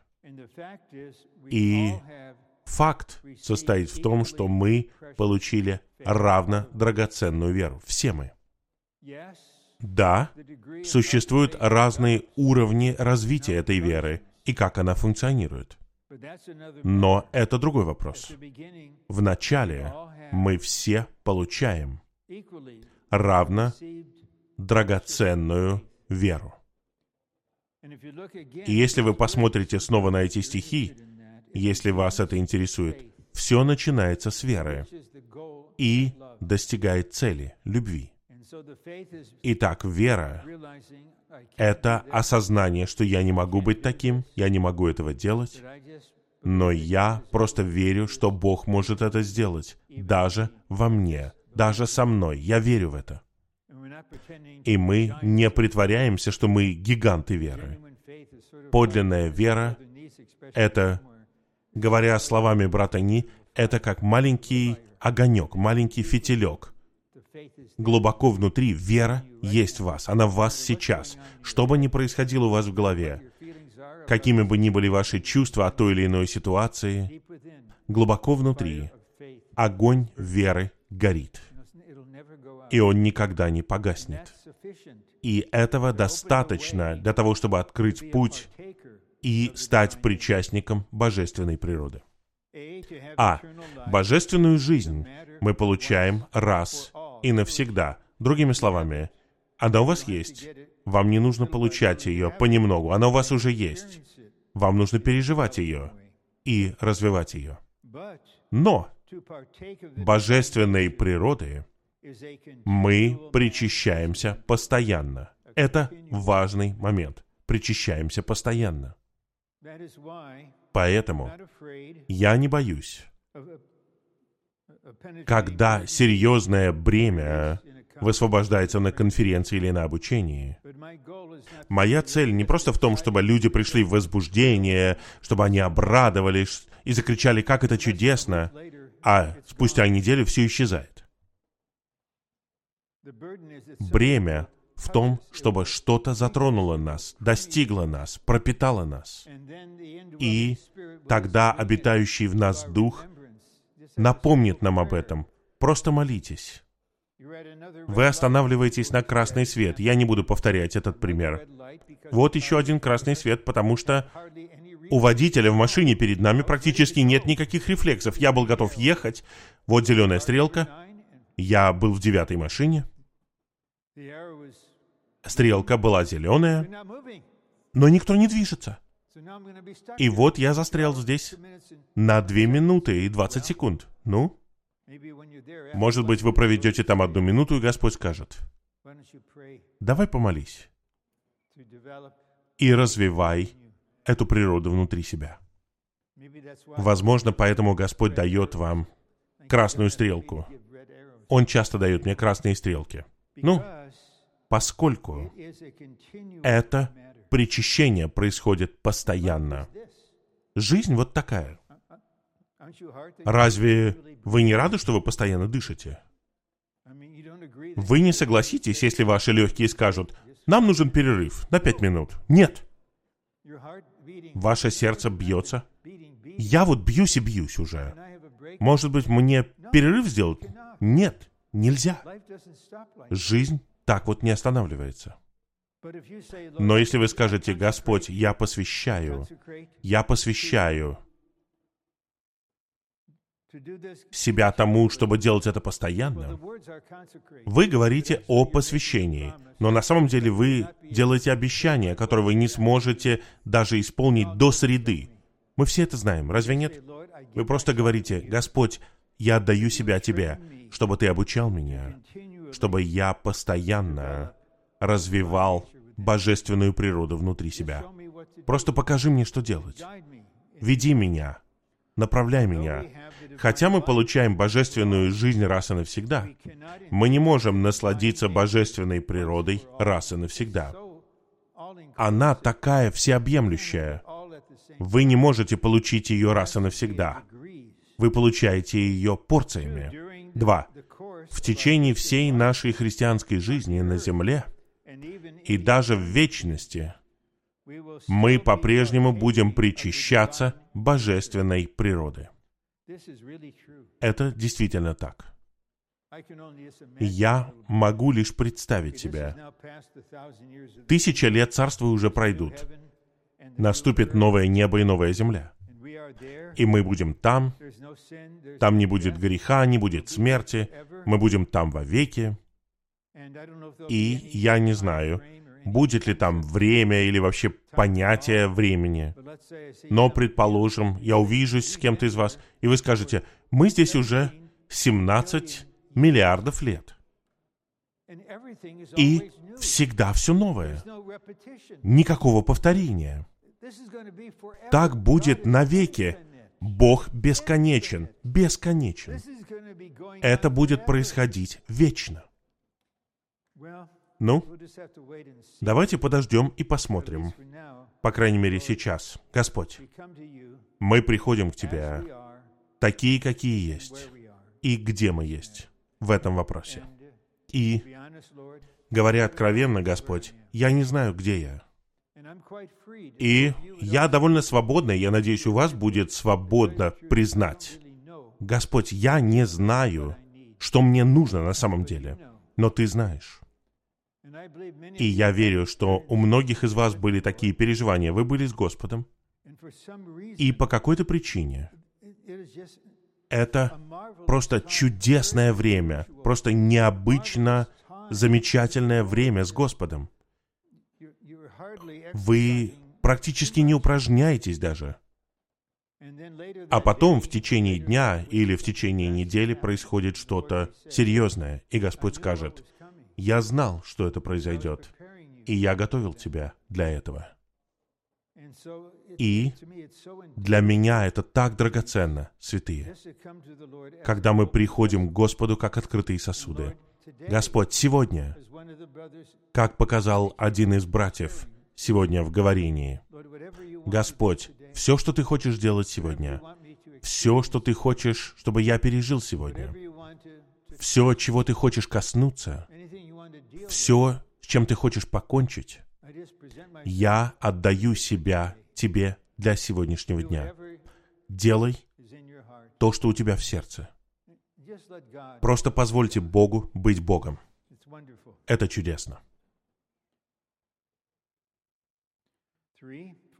И факт состоит в том, что мы получили равно драгоценную веру. Все мы. Да, существуют разные уровни развития этой веры и как она функционирует. Но это другой вопрос. Вначале мы все получаем равно драгоценную веру. И если вы посмотрите снова на эти стихи, если вас это интересует, все начинается с веры и достигает цели, любви. Итак, вера — это осознание, что я не могу быть таким, я не могу этого делать, но я просто верю, что Бог может это сделать, даже во мне, даже со мной. Я верю в это. И мы не притворяемся, что мы гиганты веры. Подлинная вера — это, говоря словами брата Ни, это как маленький огонек, маленький фитилек. Глубоко внутри вера есть в вас, она в вас сейчас. Что бы ни происходило у вас в голове, какими бы ни были ваши чувства о той или иной ситуации, глубоко внутри огонь веры горит и он никогда не погаснет. И этого достаточно для того, чтобы открыть путь и стать причастником божественной природы. А божественную жизнь мы получаем раз и навсегда. Другими словами, она у вас есть. Вам не нужно получать ее понемногу. Она у вас уже есть. Вам нужно переживать ее и развивать ее. Но божественной природы мы причащаемся постоянно. Это важный момент. Причащаемся постоянно. Поэтому я не боюсь, когда серьезное бремя высвобождается на конференции или на обучении. Моя цель не просто в том, чтобы люди пришли в возбуждение, чтобы они обрадовались и закричали, как это чудесно, а спустя неделю все исчезает. Бремя в том, чтобы что-то затронуло нас, достигло нас, пропитало нас. И тогда обитающий в нас Дух напомнит нам об этом. Просто молитесь. Вы останавливаетесь на красный свет. Я не буду повторять этот пример. Вот еще один красный свет, потому что у водителя в машине перед нами практически нет никаких рефлексов. Я был готов ехать. Вот зеленая стрелка. Я был в девятой машине. Стрелка была зеленая, но никто не движется. И вот я застрял здесь на 2 минуты и 20 секунд. Ну? Может быть, вы проведете там одну минуту, и Господь скажет, давай помолись и развивай эту природу внутри себя. Возможно, поэтому Господь дает вам красную стрелку. Он часто дает мне красные стрелки. Ну, поскольку это причащение происходит постоянно. Жизнь вот такая. Разве вы не рады, что вы постоянно дышите? Вы не согласитесь, если ваши легкие скажут, нам нужен перерыв на пять минут. Нет. Ваше сердце бьется. Я вот бьюсь и бьюсь уже. Может быть, мне перерыв сделать? Нет, нельзя. Жизнь так вот не останавливается. Но если вы скажете, Господь, я посвящаю, я посвящаю себя тому, чтобы делать это постоянно, вы говорите о посвящении, но на самом деле вы делаете обещание, которое вы не сможете даже исполнить до среды. Мы все это знаем, разве нет? Вы просто говорите, Господь, я отдаю себя Тебе, чтобы Ты обучал меня, чтобы я постоянно развивал божественную природу внутри себя. Просто покажи мне, что делать. Веди меня, направляй меня. Хотя мы получаем божественную жизнь раз и навсегда, мы не можем насладиться божественной природой раз и навсегда. Она такая всеобъемлющая. Вы не можете получить ее раз и навсегда. Вы получаете ее порциями. Два. В течение всей нашей христианской жизни на земле и даже в вечности мы по-прежнему будем причащаться божественной природы. Это действительно так. Я могу лишь представить себя. Тысяча лет царства уже пройдут. Наступит новое небо и новая земля. И мы будем там. Там не будет греха, не будет смерти. Мы будем там вовеки. И я не знаю, будет ли там время или вообще понятие времени. Но, предположим, я увижусь с кем-то из вас, и вы скажете, мы здесь уже 17 миллиардов лет. И всегда все новое. Никакого повторения. Так будет навеки. Бог бесконечен, бесконечен. Это будет происходить вечно. Ну, давайте подождем и посмотрим. По крайней мере, сейчас. Господь, мы приходим к Тебе, такие, какие есть, и где мы есть в этом вопросе. И, говоря откровенно, Господь, я не знаю, где я. И я довольно свободно, я надеюсь, у вас будет свободно признать. Господь, я не знаю, что мне нужно на самом деле, но Ты знаешь. И я верю, что у многих из вас были такие переживания. Вы были с Господом. И по какой-то причине это просто чудесное время, просто необычно замечательное время с Господом. Вы практически не упражняетесь даже. А потом в течение дня или в течение недели происходит что-то серьезное, и Господь скажет, «Я знал, что это произойдет, и я готовил тебя для этого». И для меня это так драгоценно, святые, когда мы приходим к Господу как открытые сосуды. Господь, сегодня, как показал один из братьев сегодня в говорении, Господь, все, что Ты хочешь делать сегодня, все, что Ты хочешь, чтобы я пережил сегодня, все, чего Ты хочешь коснуться, все, с чем Ты хочешь покончить, я отдаю себя тебе для сегодняшнего дня. Делай то, что у тебя в сердце. Просто позвольте Богу быть Богом. Это чудесно.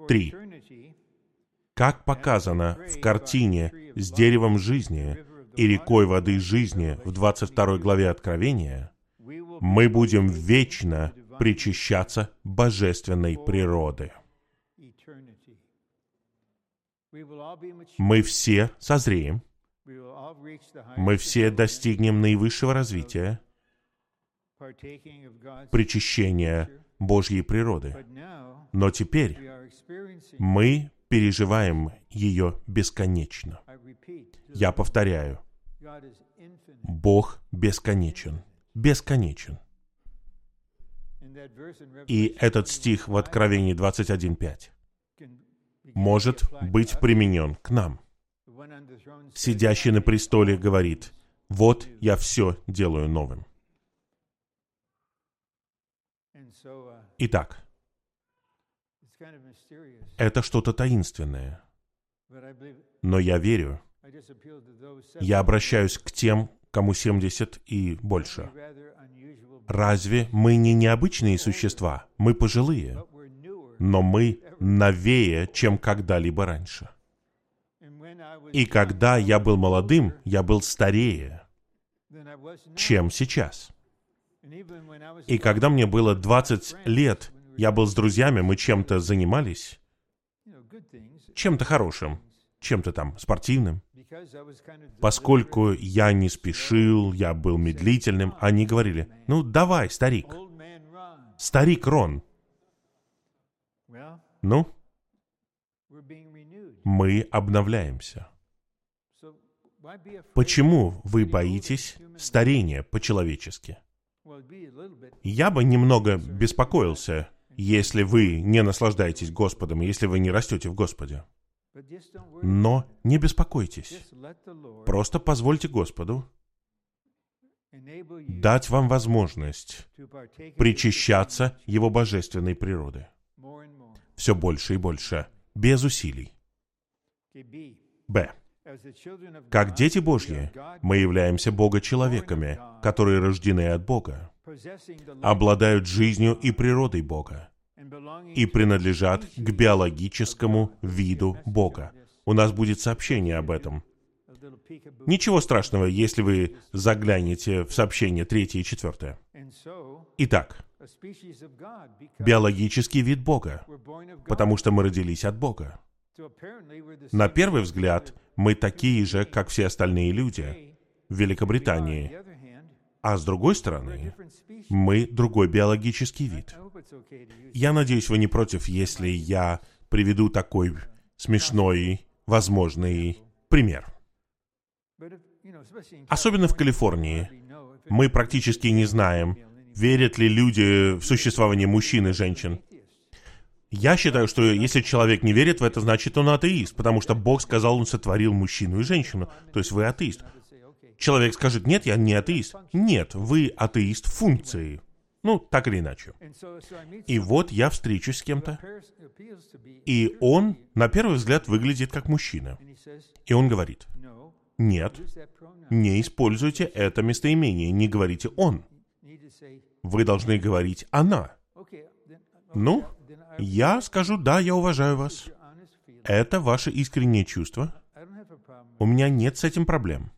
Три. Как показано в картине с деревом жизни и рекой воды жизни в 22 главе Откровения, мы будем вечно причащаться божественной природы. Мы все созреем, мы все достигнем наивысшего развития, причащения Божьей природы. Но теперь мы переживаем ее бесконечно. Я повторяю, Бог бесконечен, бесконечен. И этот стих в Откровении 21.5 может быть применен к нам. Сидящий на престоле говорит, вот я все делаю новым. Итак, это что-то таинственное. Но я верю, я обращаюсь к тем, кому 70 и больше. Разве мы не необычные существа? Мы пожилые. Но мы новее, чем когда-либо раньше. И когда я был молодым, я был старее, чем сейчас. И когда мне было 20 лет, я был с друзьями, мы чем-то занимались, чем-то хорошим, чем-то там спортивным. Поскольку я не спешил, я был медлительным, они говорили, ну давай, старик. Старик Рон. Ну, мы обновляемся. Почему вы боитесь старения по-человечески? Я бы немного беспокоился, если вы не наслаждаетесь Господом, если вы не растете в Господе. Но не беспокойтесь. Просто позвольте Господу дать вам возможность причащаться Его божественной природы. Все больше и больше, без усилий. Б. Как дети Божьи, мы являемся Бога-человеками, которые рождены от Бога, обладают жизнью и природой Бога и принадлежат к биологическому виду Бога. У нас будет сообщение об этом. Ничего страшного, если вы заглянете в сообщение третье и четвертое. Итак, биологический вид Бога, потому что мы родились от Бога. На первый взгляд, мы такие же, как все остальные люди в Великобритании. А с другой стороны, мы другой биологический вид. Я надеюсь, вы не против, если я приведу такой смешной, возможный пример. Особенно в Калифорнии. Мы практически не знаем, верят ли люди в существование мужчин и женщин. Я считаю, что если человек не верит в это, значит он атеист, потому что Бог сказал, он сотворил мужчину и женщину. То есть вы атеист. Человек скажет, нет, я не атеист. Нет, вы атеист функции. Ну, так или иначе. И вот я встречусь с кем-то, и он, на первый взгляд, выглядит как мужчина. И он говорит, нет, не используйте это местоимение, не говорите «он». Вы должны говорить «она». Ну, я скажу «да, я уважаю вас». Это ваше искреннее чувство. У меня нет с этим проблем.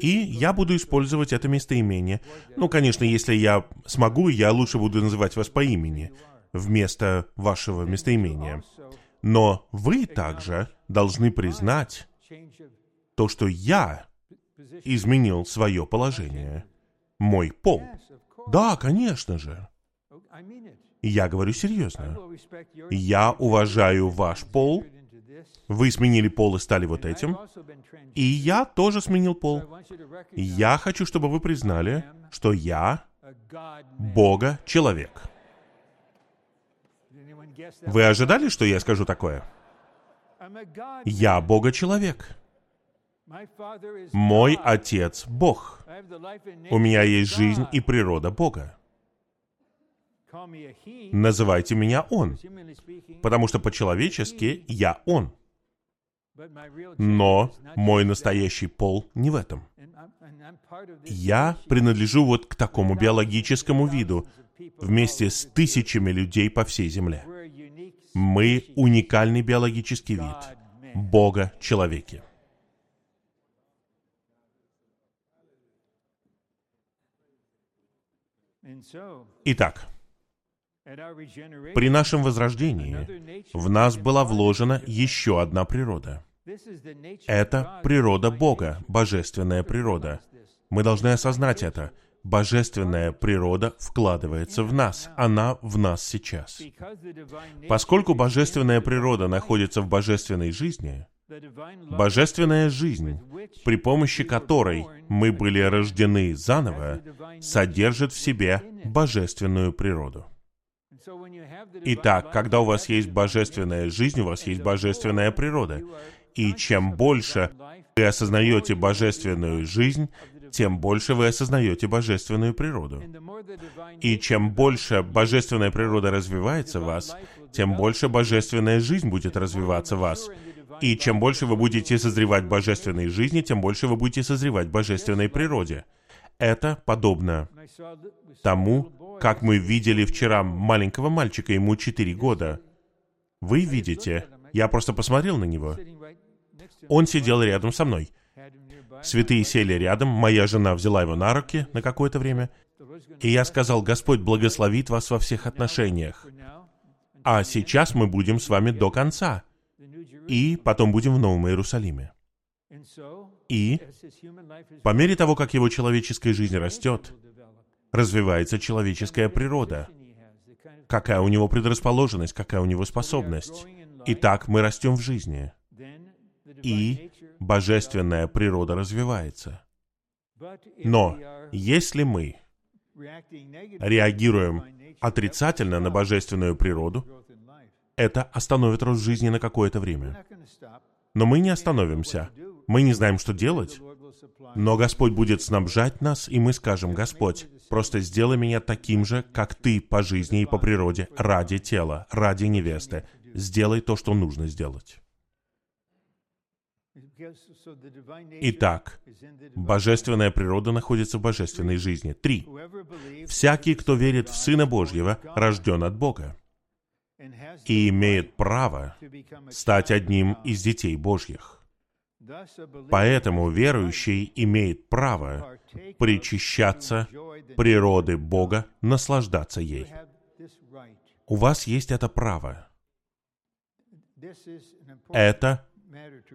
И я буду использовать это местоимение. Ну, конечно, если я смогу, я лучше буду называть вас по имени вместо вашего местоимения. Но вы также должны признать то, что я изменил свое положение. Мой пол. Да, конечно же. Я говорю серьезно. Я уважаю ваш пол, вы сменили пол и стали вот этим. И я тоже сменил пол. Я хочу, чтобы вы признали, что я Бога человек. Вы ожидали, что я скажу такое? Я Бога человек. Мой Отец Бог. У меня есть жизнь и природа Бога. Называйте меня Он, потому что по-человечески я Он. Но мой настоящий пол не в этом. Я принадлежу вот к такому биологическому виду, вместе с тысячами людей по всей Земле. Мы уникальный биологический вид Бога человеки. Итак, при нашем возрождении в нас была вложена еще одна природа. Это природа Бога, божественная природа. Мы должны осознать это. Божественная природа вкладывается в нас. Она в нас сейчас. Поскольку божественная природа находится в божественной жизни, Божественная жизнь, при помощи которой мы были рождены заново, содержит в себе божественную природу. Итак, когда у вас есть божественная жизнь, у вас есть божественная природа. И чем больше вы осознаете божественную жизнь, тем больше вы осознаете божественную природу. И чем больше божественная природа развивается в вас, тем больше божественная жизнь будет развиваться в вас. И чем больше вы будете созревать божественной жизни, тем больше вы будете созревать божественной природе. Это подобно тому, как мы видели вчера маленького мальчика, ему 4 года. Вы видите, я просто посмотрел на него. Он сидел рядом со мной. Святые сели рядом, моя жена взяла его на руки на какое-то время, и я сказал, Господь благословит вас во всех отношениях. А сейчас мы будем с вами до конца. И потом будем в Новом Иерусалиме. И по мере того, как его человеческая жизнь растет, развивается человеческая природа, какая у него предрасположенность, какая у него способность. Итак, мы растем в жизни, и божественная природа развивается. Но если мы реагируем отрицательно на божественную природу, это остановит рост жизни на какое-то время. Но мы не остановимся. Мы не знаем, что делать. Но Господь будет снабжать нас, и мы скажем, Господь, просто сделай меня таким же, как Ты по жизни и по природе, ради тела, ради невесты. Сделай то, что нужно сделать. Итак, божественная природа находится в божественной жизни. Три. Всякий, кто верит в Сына Божьего, рожден от Бога и имеет право стать одним из детей Божьих. Поэтому верующий имеет право причащаться природы Бога, наслаждаться ей. У вас есть это право. Это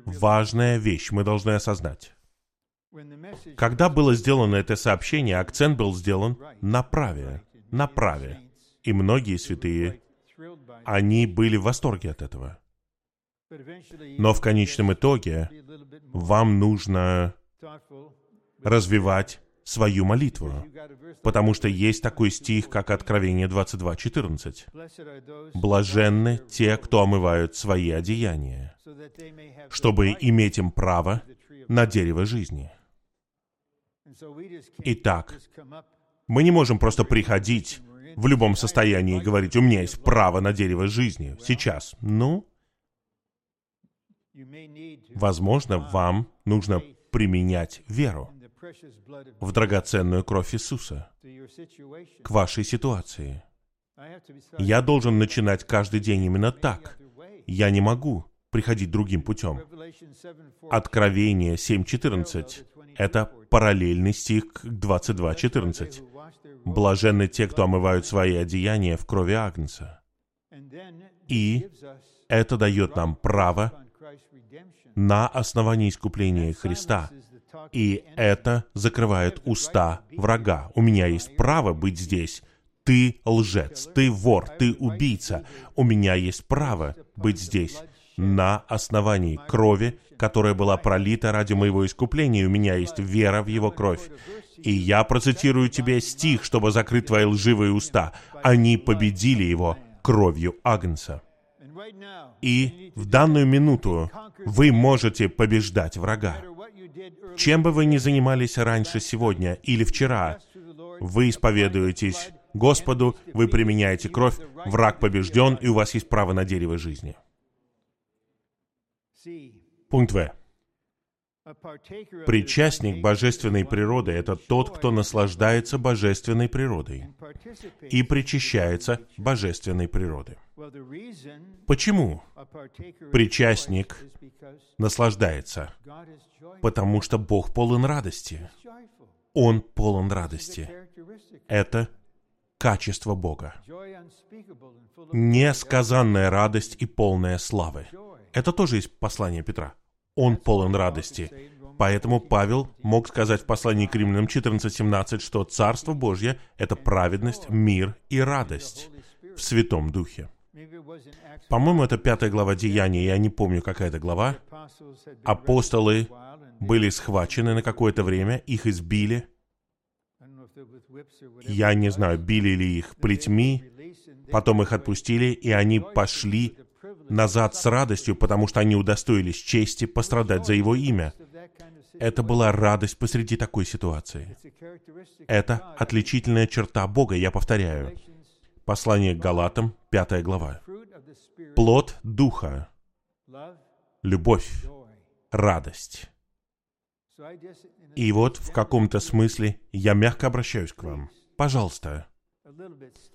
важная вещь, мы должны осознать. Когда было сделано это сообщение, акцент был сделан на праве, на праве. И многие святые, они были в восторге от этого. Но в конечном итоге вам нужно развивать свою молитву, потому что есть такой стих, как Откровение 22.14. «Блаженны те, кто омывают свои одеяния, чтобы иметь им право на дерево жизни». Итак, мы не можем просто приходить в любом состоянии и говорить, у меня есть право на дерево жизни сейчас. Ну, возможно, вам нужно применять веру в драгоценную кровь Иисуса к вашей ситуации. Я должен начинать каждый день именно так. Я не могу приходить другим путем. Откровение 7.14 — это параллельный стих к 22.14. «Блаженны те, кто омывают свои одеяния в крови Агнца». И это дает нам право на основании искупления Христа и это закрывает уста врага. У меня есть право быть здесь. Ты лжец, ты вор, ты убийца. У меня есть право быть здесь на основании крови, которая была пролита ради моего искупления. У меня есть вера в его кровь. И я процитирую тебе стих, чтобы закрыть твои лживые уста. Они победили его кровью Агнца. И в данную минуту вы можете побеждать врага. Чем бы вы ни занимались раньше сегодня или вчера, вы исповедуетесь Господу, вы применяете кровь, враг побежден, и у вас есть право на дерево жизни. Пункт В. Причастник божественной природы — это тот, кто наслаждается божественной природой и причащается божественной природы. Почему причастник наслаждается? Потому что Бог полон радости. Он полон радости. Это качество Бога. Несказанная радость и полная славы. Это тоже есть послание Петра. Он полон радости. Поэтому Павел мог сказать в послании к Римлянам 14.17, что Царство Божье — это праведность, мир и радость в Святом Духе. По-моему, это пятая глава Деяния, я не помню, какая это глава. Апостолы были схвачены на какое-то время, их избили. Я не знаю, били ли их плетьми, потом их отпустили, и они пошли назад с радостью, потому что они удостоились чести пострадать за его имя. Это была радость посреди такой ситуации. Это отличительная черта Бога, я повторяю. Послание к Галатам, пятая глава. Плод Духа, любовь, радость. И вот в каком-то смысле я мягко обращаюсь к вам. Пожалуйста,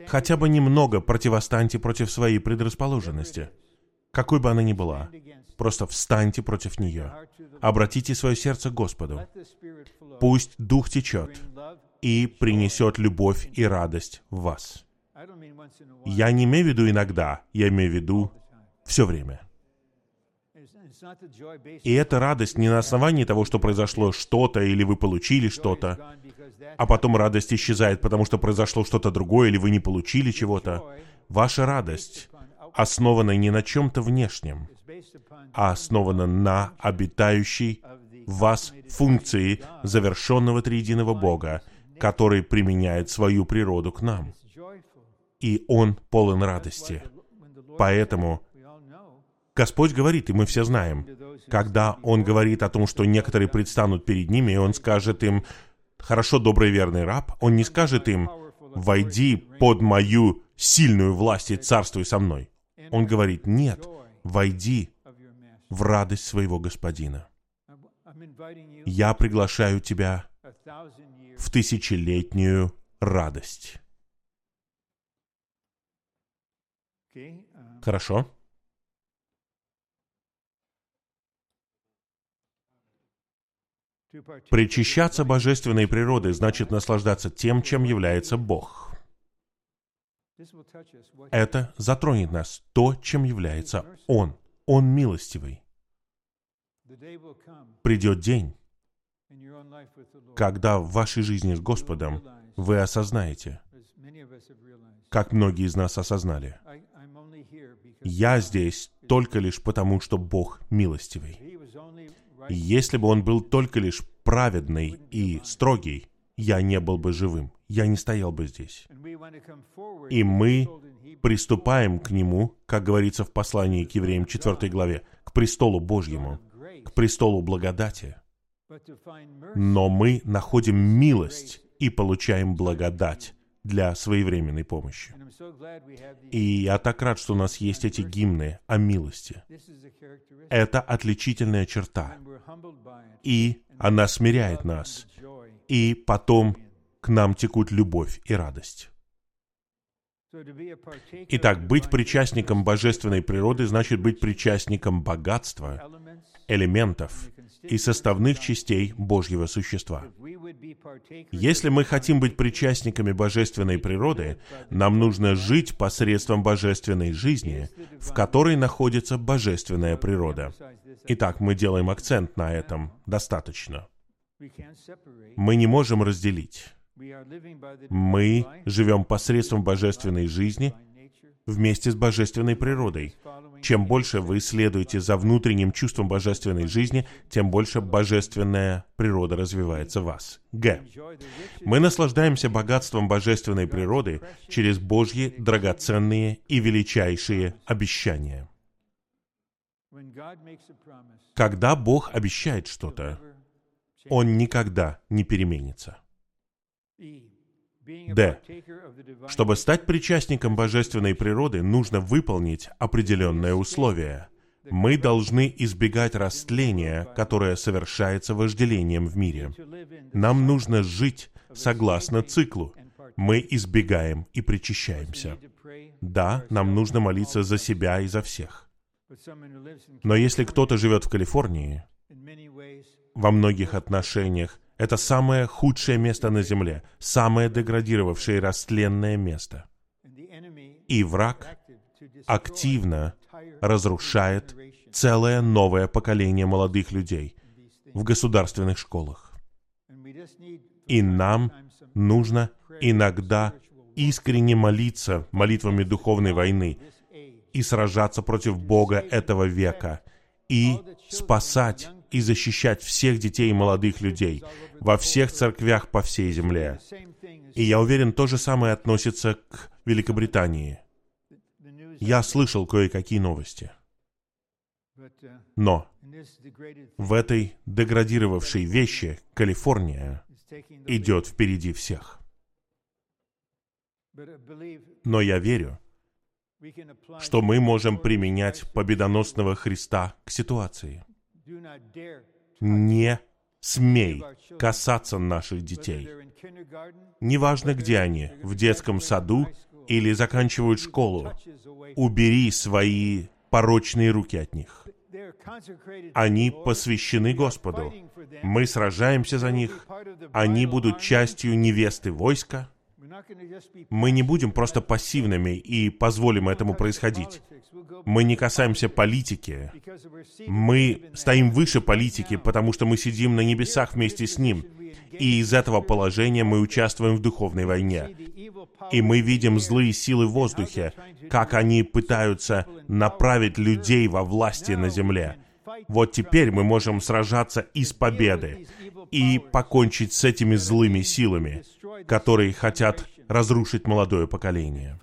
хотя бы немного противостаньте против своей предрасположенности какой бы она ни была. Просто встаньте против нее. Обратите свое сердце к Господу. Пусть Дух течет и принесет любовь и радость в вас. Я не имею в виду иногда, я имею в виду все время. И эта радость не на основании того, что произошло что-то или вы получили что-то, а потом радость исчезает, потому что произошло что-то другое или вы не получили чего-то. Ваша радость основана не на чем-то внешнем, а основана на обитающей в вас функции завершенного триединого Бога, который применяет свою природу к нам. и Он полон радости. Поэтому Господь говорит, и мы все знаем, когда Он говорит о том, что некоторые предстанут перед ними, и Он скажет им, «Хорошо, добрый верный раб», Он не скажет им, «Войди под мою сильную власть и царствуй со мной». Он говорит, «Нет, войди в радость своего Господина». Я приглашаю тебя в тысячелетнюю радость. Хорошо? Причащаться божественной природой значит наслаждаться тем, чем является Бог. Это затронет нас, то, чем является Он. Он милостивый. Придет день, когда в вашей жизни с Господом вы осознаете, как многие из нас осознали, я здесь только лишь потому, что Бог милостивый. Если бы Он был только лишь праведный и строгий, я не был бы живым, я не стоял бы здесь. И мы приступаем к Нему, как говорится в послании к евреям 4 главе, к престолу Божьему, к престолу благодати. Но мы находим милость и получаем благодать для своевременной помощи. И я так рад, что у нас есть эти гимны о милости. Это отличительная черта. И она смиряет нас. И потом к нам текут любовь и радость. Итак, быть причастником божественной природы значит быть причастником богатства, элементов и составных частей Божьего существа. Если мы хотим быть причастниками божественной природы, нам нужно жить посредством божественной жизни, в которой находится божественная природа. Итак, мы делаем акцент на этом достаточно. Мы не можем разделить. Мы живем посредством божественной жизни вместе с божественной природой. Чем больше вы следуете за внутренним чувством божественной жизни, тем больше божественная природа развивается в вас. Г. Мы наслаждаемся богатством божественной природы через Божьи драгоценные и величайшие обещания. Когда Бог обещает что-то, Он никогда не переменится. Д. Чтобы стать причастником божественной природы, нужно выполнить определенное условие. Мы должны избегать растления, которое совершается вожделением в мире. Нам нужно жить согласно циклу. Мы избегаем и причащаемся. Да, нам нужно молиться за себя и за всех. Но если кто-то живет в Калифорнии, во многих отношениях это самое худшее место на Земле, самое деградировавшее и растленное место. И враг активно разрушает целое новое поколение молодых людей в государственных школах. И нам нужно иногда искренне молиться молитвами духовной войны и сражаться против Бога этого века и спасать и защищать всех детей и молодых людей во всех церквях по всей земле. И я уверен, то же самое относится к Великобритании. Я слышал кое-какие новости. Но в этой деградировавшей вещи Калифорния идет впереди всех. Но я верю, что мы можем применять победоносного Христа к ситуации. Не смей касаться наших детей. Неважно, где они, в детском саду или заканчивают школу, убери свои порочные руки от них. Они посвящены Господу. Мы сражаемся за них. Они будут частью невесты войска. Мы не будем просто пассивными и позволим этому происходить. Мы не касаемся политики. Мы стоим выше политики, потому что мы сидим на небесах вместе с Ним. И из этого положения мы участвуем в духовной войне. И мы видим злые силы в воздухе, как они пытаются направить людей во власти на земле. Вот теперь мы можем сражаться из победы и покончить с этими злыми силами, которые хотят разрушить молодое поколение.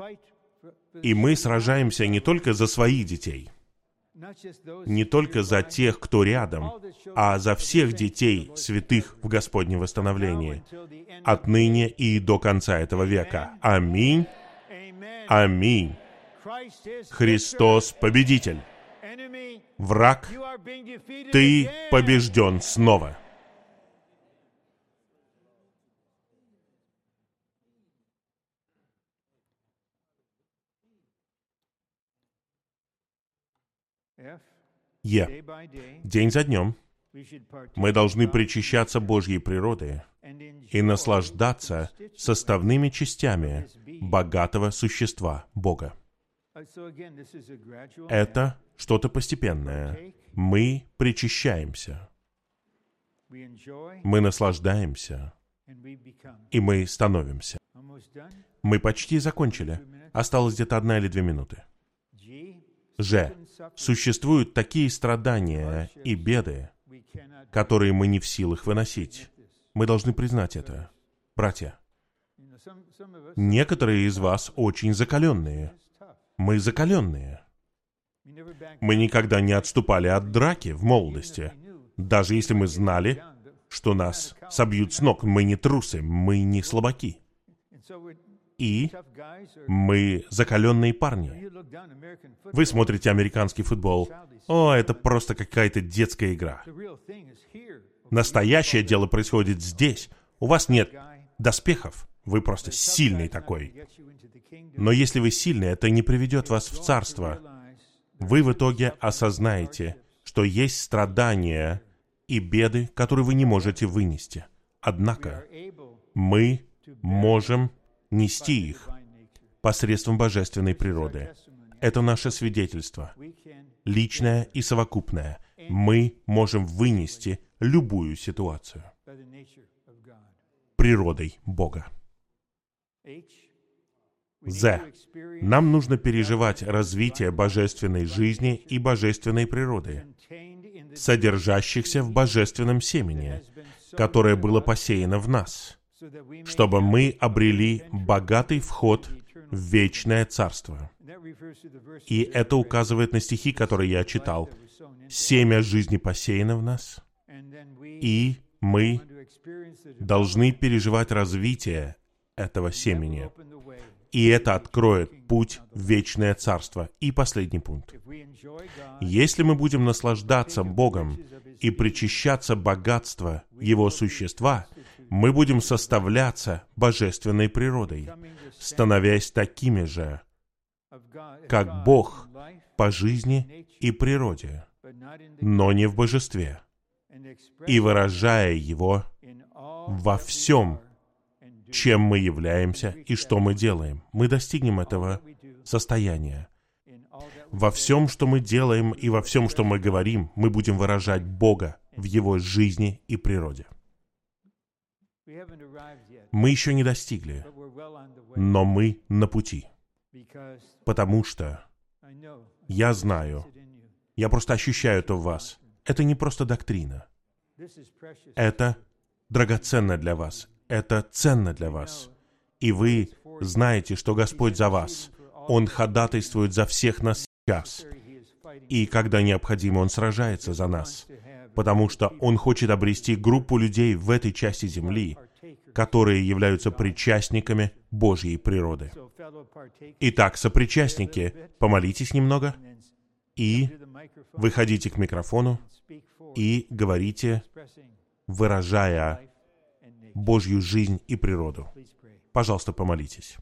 И мы сражаемся не только за своих детей, не только за тех, кто рядом, а за всех детей, святых в Господнем восстановлении, отныне и до конца этого века. Аминь. Аминь. Христос победитель. Враг, ты побежден снова. Е. День за днем мы должны причащаться Божьей природы и наслаждаться составными частями богатого существа Бога. Это что-то постепенное. Мы причащаемся. Мы наслаждаемся. И мы становимся. Мы почти закончили. Осталось где-то одна или две минуты. Ж. Существуют такие страдания и беды, которые мы не в силах выносить. Мы должны признать это. Братья, некоторые из вас очень закаленные. Мы закаленные. Мы никогда не отступали от драки в молодости. Даже если мы знали, что нас собьют с ног, мы не трусы, мы не слабаки. И мы закаленные парни. Вы смотрите американский футбол. О, это просто какая-то детская игра. Настоящее дело происходит здесь. У вас нет доспехов. Вы просто сильный такой. Но если вы сильный, это не приведет вас в царство. Вы в итоге осознаете, что есть страдания и беды, которые вы не можете вынести. Однако мы можем нести их посредством божественной природы. Это наше свидетельство, личное и совокупное. Мы можем вынести любую ситуацию природой Бога. З. Нам нужно переживать развитие божественной жизни и божественной природы, содержащихся в божественном семени, которое было посеяно в нас, чтобы мы обрели богатый вход в вечное царство. И это указывает на стихи, которые я читал. Семя жизни посеяно в нас, и мы должны переживать развитие этого семени. И это откроет путь в вечное царство. И последний пункт. Если мы будем наслаждаться Богом и причащаться богатства Его существа, мы будем составляться божественной природой, становясь такими же, как Бог по жизни и природе, но не в божестве, и выражая Его во всем, чем мы являемся и что мы делаем. Мы достигнем этого состояния. Во всем, что мы делаем и во всем, что мы говорим, мы будем выражать Бога в Его жизни и природе. Мы еще не достигли, но мы на пути. Потому что я знаю, я просто ощущаю это в вас. Это не просто доктрина. Это драгоценно для вас. Это ценно для вас. И вы знаете, что Господь за вас. Он ходатайствует за всех нас сейчас. И когда необходимо, Он сражается за нас. Потому что Он хочет обрести группу людей в этой части земли, которые являются причастниками Божьей природы. Итак, сопричастники, помолитесь немного и выходите к микрофону и говорите, выражая Божью жизнь и природу. Пожалуйста, помолитесь.